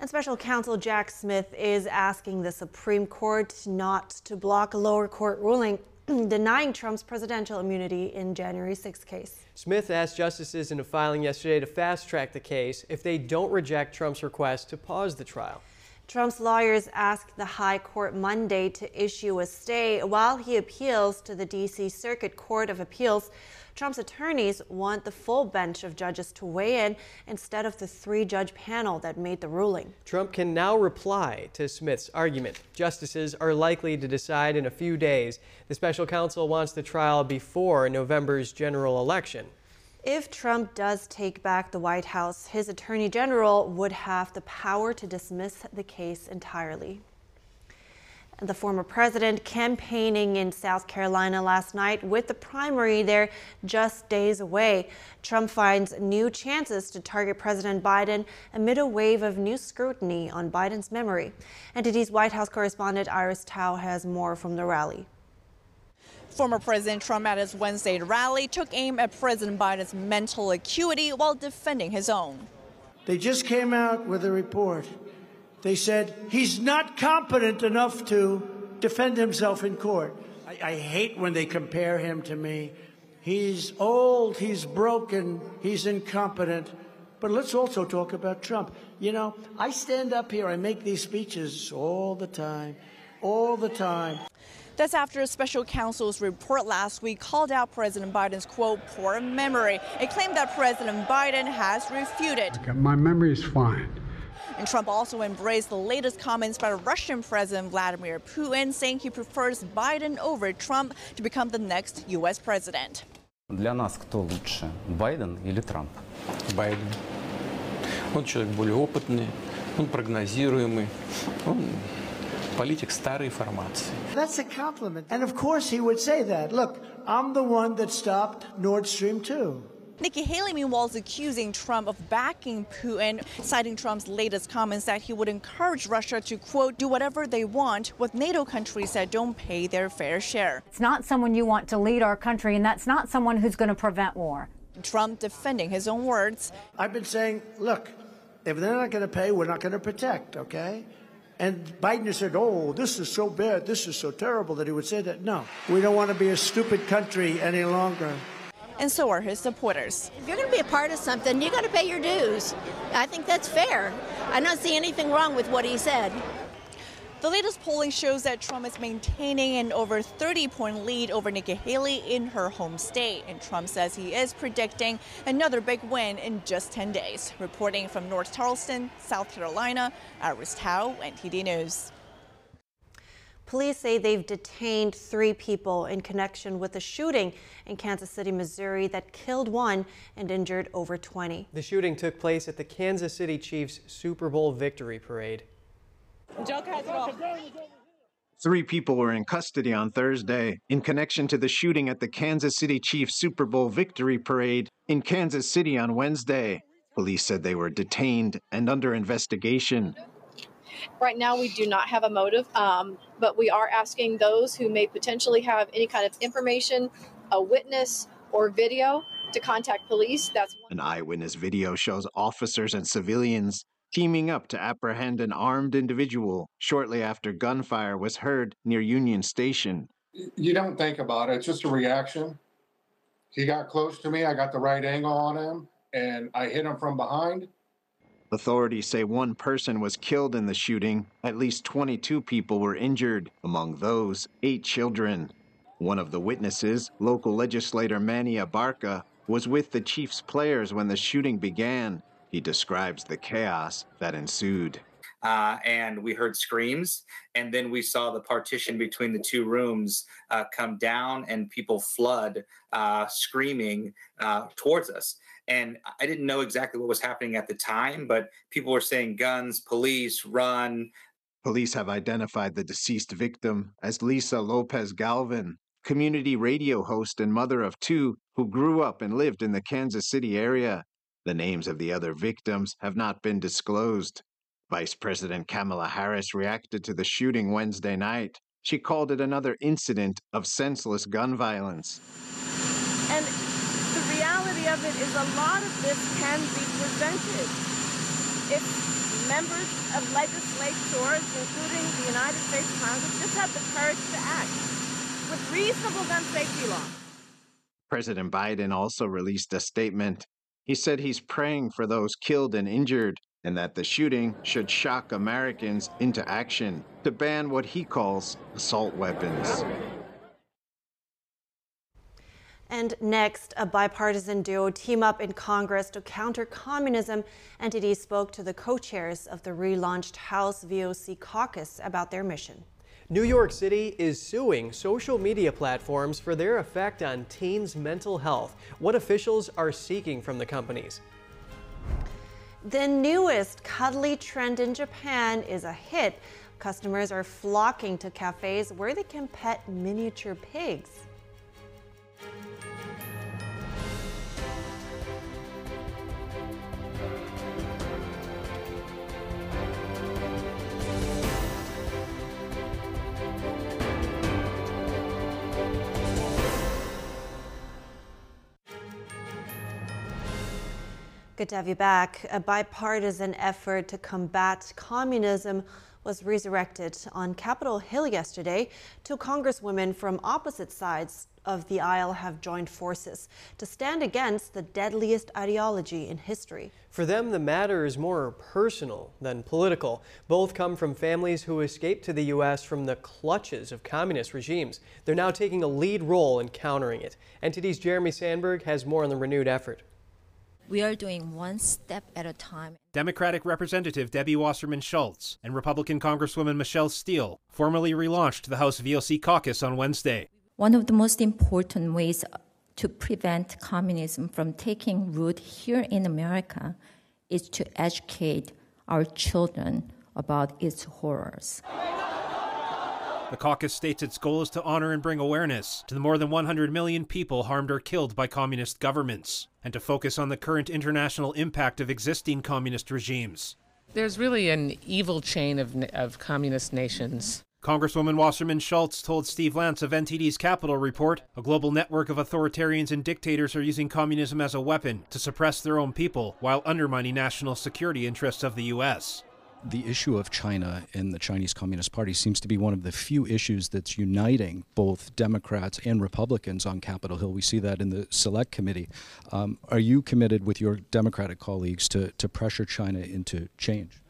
And special counsel Jack Smith is asking the Supreme Court not to block a lower court ruling denying Trump's presidential immunity in January 6 case. Smith asked justices in a filing yesterday to fast track the case if they don't reject Trump's request to pause the trial. Trump's lawyers asked the High Court Monday to issue a stay while he appeals to the D.C. Circuit Court of Appeals. Trump's attorneys want the full bench of judges to weigh in instead of the three judge panel that made the ruling. Trump can now reply to Smith's argument. Justices are likely to decide in a few days. The special counsel wants the trial before November's general election. If Trump does take back the White House, his attorney general would have the power to dismiss the case entirely. The former president campaigning in South Carolina last night with the primary there just days away. Trump finds new chances to target President Biden amid a wave of new scrutiny on Biden's memory. NTD's White House correspondent Iris Tao has more from the rally. Former President Trump at his Wednesday rally took aim at President Biden's mental acuity while defending his own. They just came out with a report. They said he's not competent enough to defend himself in court. I, I hate when they compare him to me. He's old, he's broken, he's incompetent. But let's also talk about Trump. You know, I stand up here, I make these speeches all the time, all the time. That's after a special counsel's report last week called out President Biden's quote, poor memory. It claimed that President Biden has refuted. Okay, my memory is fine. And Trump also embraced the latest comments by Russian President Vladimir Putin, saying he prefers Biden over Trump to become the next U.S. president. Для нас кто лучше, Байден или Трамп? Байден. Он человек более опытный, он прогнозируемый, он политик старой формации. That's a compliment. And of course he would say that. Look, I'm the one that stopped Nord Stream 2. Nikki Haley, meanwhile, is accusing Trump of backing Putin, citing Trump's latest comments that he would encourage Russia to, quote, do whatever they want with NATO countries that don't pay their fair share. It's not someone you want to lead our country, and that's not someone who's going to prevent war. Trump defending his own words. I've been saying, look, if they're not going to pay, we're not going to protect, okay? And Biden has said, oh, this is so bad, this is so terrible that he would say that. No, we don't want to be a stupid country any longer and so are his supporters. If you're going to be a part of something, you got to pay your dues. I think that's fair. I don't see anything wrong with what he said. The latest polling shows that Trump is maintaining an over 30 point lead over Nikki Haley in her home state. And Trump says he is predicting another big win in just 10 days. Reporting from North Charleston, South Carolina, Iris Tao, NTD News. Police say they've detained three people in connection with a shooting in Kansas City, Missouri that killed one and injured over 20. The shooting took place at the Kansas City Chiefs Super Bowl victory parade. Three people were in custody on Thursday in connection to the shooting at the Kansas City Chiefs Super Bowl victory parade in Kansas City on Wednesday. Police said they were detained and under investigation. Right now, we do not have a motive, um, but we are asking those who may potentially have any kind of information, a witness, or video to contact police. That's an eyewitness video shows officers and civilians teaming up to apprehend an armed individual shortly after gunfire was heard near Union Station. You don't think about it, it's just a reaction. He got close to me, I got the right angle on him, and I hit him from behind. Authorities say one person was killed in the shooting. At least 22 people were injured, among those, eight children. One of the witnesses, local legislator Manny Abarca, was with the Chiefs players when the shooting began. He describes the chaos that ensued. Uh, and we heard screams. And then we saw the partition between the two rooms uh, come down and people flood uh, screaming uh, towards us. And I didn't know exactly what was happening at the time, but people were saying guns, police, run. Police have identified the deceased victim as Lisa Lopez Galvin, community radio host and mother of two who grew up and lived in the Kansas City area. The names of the other victims have not been disclosed. Vice President Kamala Harris reacted to the shooting Wednesday night. She called it another incident of senseless gun violence. And the reality of it is a lot of this can be prevented if members of legislators, including the United States Congress, just have the courage to act with reasonable gun safety laws. President Biden also released a statement. He said he's praying for those killed and injured and that the shooting should shock Americans into action to ban what he calls assault weapons. And next, a bipartisan duo team up in Congress to counter communism. NTD's spoke to the co chairs of the relaunched House VOC caucus about their mission. New York City is suing social media platforms for their effect on teens' mental health. What officials are seeking from the companies? The newest cuddly trend in Japan is a hit. Customers are flocking to cafes where they can pet miniature pigs. Good to have you back. A bipartisan effort to combat communism was resurrected on Capitol Hill yesterday. Two congresswomen from opposite sides of the aisle have joined forces to stand against the deadliest ideology in history. For them, the matter is more personal than political. Both come from families who escaped to the U.S. from the clutches of communist regimes. They're now taking a lead role in countering it. NTD's Jeremy Sandberg has more on the renewed effort. We are doing one step at a time. Democratic Representative Debbie Wasserman Schultz and Republican Congresswoman Michelle Steel formally relaunched the House VOC caucus on Wednesday. One of the most important ways to prevent communism from taking root here in America is to educate our children about its horrors. The caucus states its goal is to honor and bring awareness to the more than 100 million people harmed or killed by communist governments, and to focus on the current international impact of existing communist regimes. There's really an evil chain of, of communist nations. Congresswoman Wasserman Schultz told Steve Lance of NTD's Capitol Report a global network of authoritarians and dictators are using communism as a weapon to suppress their own people while undermining national security interests of the U.S the issue of China and the Chinese Communist Party seems to be one of the few issues that's uniting both Democrats and Republicans on Capitol Hill. We see that in the Select Committee. Um, are you committed with your Democratic colleagues to, to pressure China into change?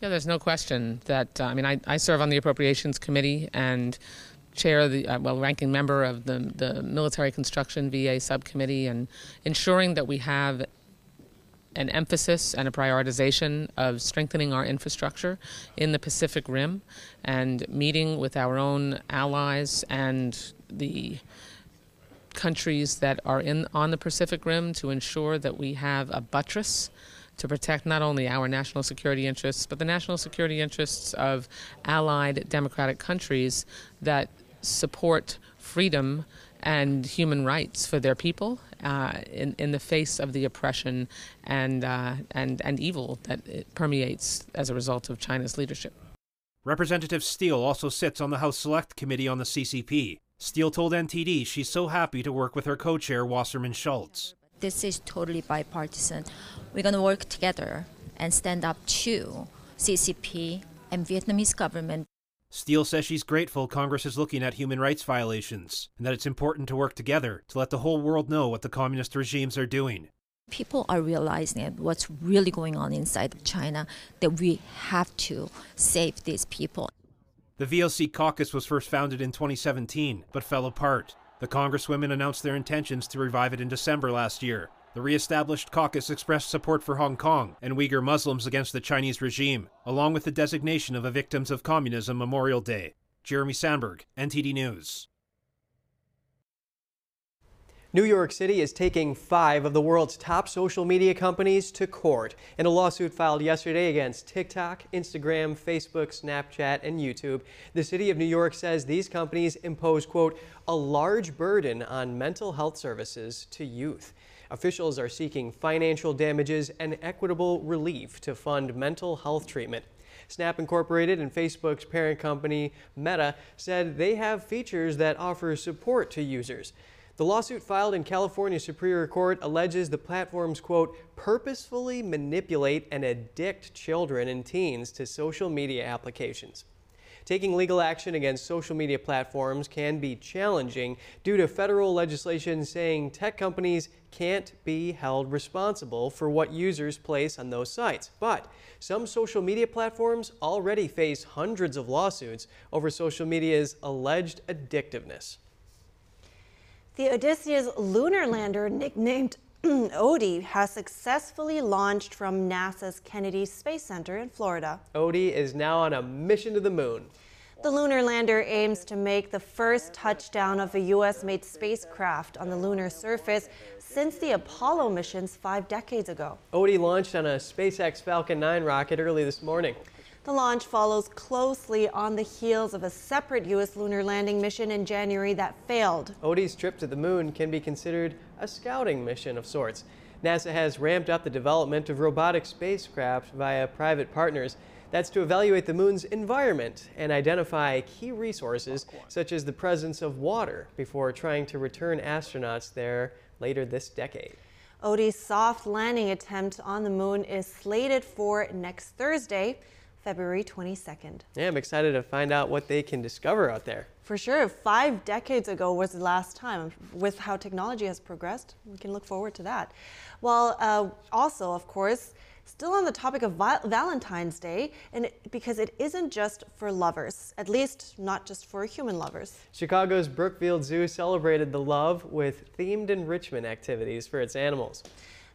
Yeah, there's no question that, uh, I mean, I, I serve on the Appropriations Committee and chair the uh, well ranking member of the the military construction VA subcommittee and ensuring that we have an emphasis and a prioritization of strengthening our infrastructure in the Pacific Rim and meeting with our own allies and the countries that are in on the Pacific Rim to ensure that we have a buttress to protect not only our national security interests but the national security interests of allied democratic countries that support freedom and human rights for their people uh, in, in the face of the oppression and, uh, and, and evil that permeates as a result of China's leadership. Representative Steel also sits on the House Select Committee on the CCP. Steel told NTD she's so happy to work with her co chair, Wasserman Schultz. This is totally bipartisan. We're going to work together and stand up to CCP and Vietnamese government. Steel says she's grateful Congress is looking at human rights violations and that it's important to work together to let the whole world know what the communist regimes are doing. People are realizing what's really going on inside China, that we have to save these people. The VOC caucus was first founded in 2017, but fell apart. The Congresswomen announced their intentions to revive it in December last year. The re-established caucus expressed support for Hong Kong and Uyghur Muslims against the Chinese regime, along with the designation of a Victims of Communism Memorial Day. Jeremy Sandberg, NTD News. New York City is taking five of the world's top social media companies to court in a lawsuit filed yesterday against TikTok, Instagram, Facebook, Snapchat, and YouTube. The city of New York says these companies impose, quote, a large burden on mental health services to youth. Officials are seeking financial damages and equitable relief to fund mental health treatment. Snap Incorporated and Facebook's parent company, Meta, said they have features that offer support to users. The lawsuit filed in California Superior Court alleges the platforms, quote, purposefully manipulate and addict children and teens to social media applications. Taking legal action against social media platforms can be challenging due to federal legislation saying tech companies can't be held responsible for what users place on those sites. But some social media platforms already face hundreds of lawsuits over social media's alleged addictiveness. The Odysseus lunar lander, nicknamed Odie, has successfully launched from NASA's Kennedy Space Center in Florida. Odie is now on a mission to the moon. The lunar lander aims to make the first touchdown of a U.S. made spacecraft on the lunar surface since the Apollo missions five decades ago. Odie launched on a SpaceX Falcon 9 rocket early this morning. The launch follows closely on the heels of a separate U.S. lunar landing mission in January that failed. Odie's trip to the moon can be considered a scouting mission of sorts. NASA has ramped up the development of robotic spacecraft via private partners. That's to evaluate the moon's environment and identify key resources such as the presence of water before trying to return astronauts there later this decade. Odie's soft landing attempt on the moon is slated for next Thursday. February 22nd. Yeah, I'm excited to find out what they can discover out there. For sure. Five decades ago was the last time. With how technology has progressed, we can look forward to that. Well, uh, also, of course, still on the topic of Valentine's Day, and it, because it isn't just for lovers, at least not just for human lovers. Chicago's Brookfield Zoo celebrated the love with themed enrichment activities for its animals.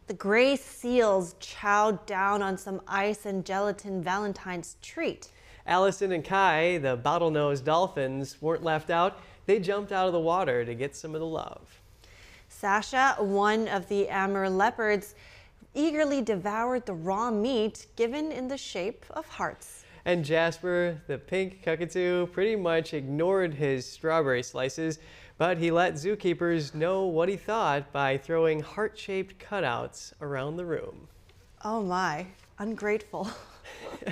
The gray seals chowed down on some ice and gelatin Valentine's treat. Allison and Kai, the bottlenose dolphins, weren't left out. They jumped out of the water to get some of the love. Sasha, one of the Amur leopards, eagerly devoured the raw meat given in the shape of hearts. And Jasper, the pink cockatoo, pretty much ignored his strawberry slices but he let zookeepers know what he thought by throwing heart-shaped cutouts around the room. Oh my, ungrateful.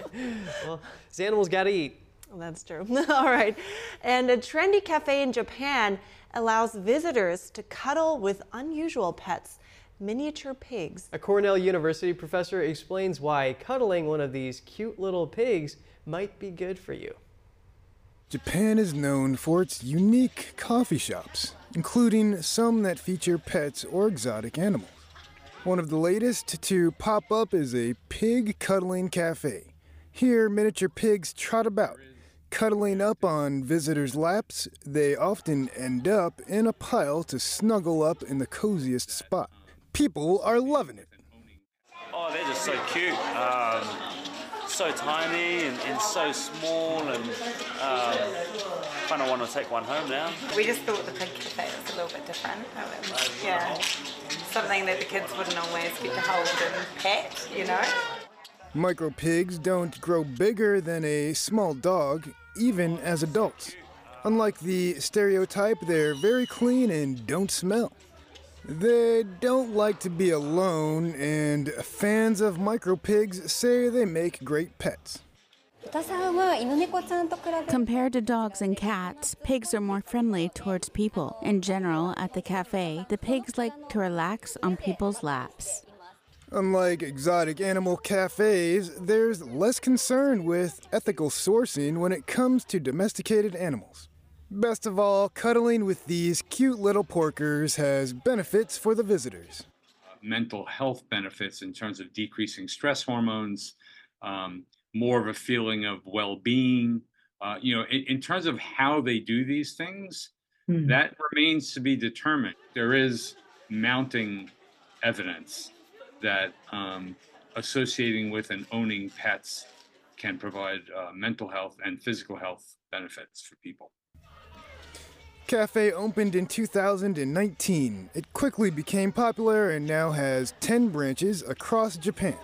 well, these animals gotta eat. Well, that's true. All right. And a trendy cafe in Japan allows visitors to cuddle with unusual pets, miniature pigs. A Cornell University professor explains why cuddling one of these cute little pigs might be good for you. Japan is known for its unique coffee shops, including some that feature pets or exotic animals. One of the latest to pop up is a pig cuddling cafe. Here, miniature pigs trot about, cuddling up on visitors' laps. They often end up in a pile to snuggle up in the coziest spot. People are loving it. Oh, they're just so cute. Um, so tiny and, and so small, and um, kind of want to take one home now. We just thought the pig cafe was a little bit different. Was, yeah, something that the kids wouldn't always get to hold and pet, you know. Micro pigs don't grow bigger than a small dog, even as adults. Unlike the stereotype, they're very clean and don't smell. They don't like to be alone, and fans of micro pigs say they make great pets. Compared to dogs and cats, pigs are more friendly towards people. In general, at the cafe, the pigs like to relax on people's laps. Unlike exotic animal cafes, there's less concern with ethical sourcing when it comes to domesticated animals. Best of all, cuddling with these cute little porkers has benefits for the visitors. mental health benefits in terms of decreasing stress hormones, um, more of a feeling of well-being. Uh, you know, in, in, terms of how they do these things, mm-hmm. that remains to be determined. There is mounting evidence that um, associating with and owning pets can provide uh, mental health and physical health benefits for people. Cafe opened in 2019. It quickly became popular and now has 10 branches across Japan.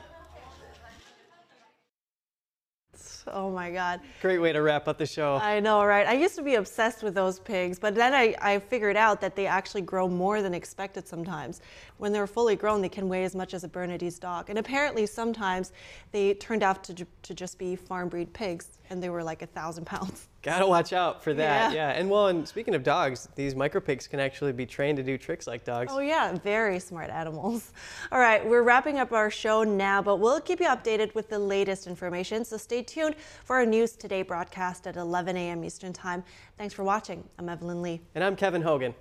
Oh my God. Great way to wrap up the show. I know, right? I used to be obsessed with those pigs, but then I, I figured out that they actually grow more than expected sometimes. When they're fully grown, they can weigh as much as a Bernese dog. And apparently, sometimes they turned out to, to just be farm breed pigs, and they were like a thousand pounds. Gotta watch out for that. Yeah. yeah. And well, and speaking of dogs, these micro pigs can actually be trained to do tricks like dogs. Oh yeah, very smart animals. All right, we're wrapping up our show now, but we'll keep you updated with the latest information. So stay tuned for our News Today broadcast at 11 a.m. Eastern Time. Thanks for watching. I'm Evelyn Lee. And I'm Kevin Hogan.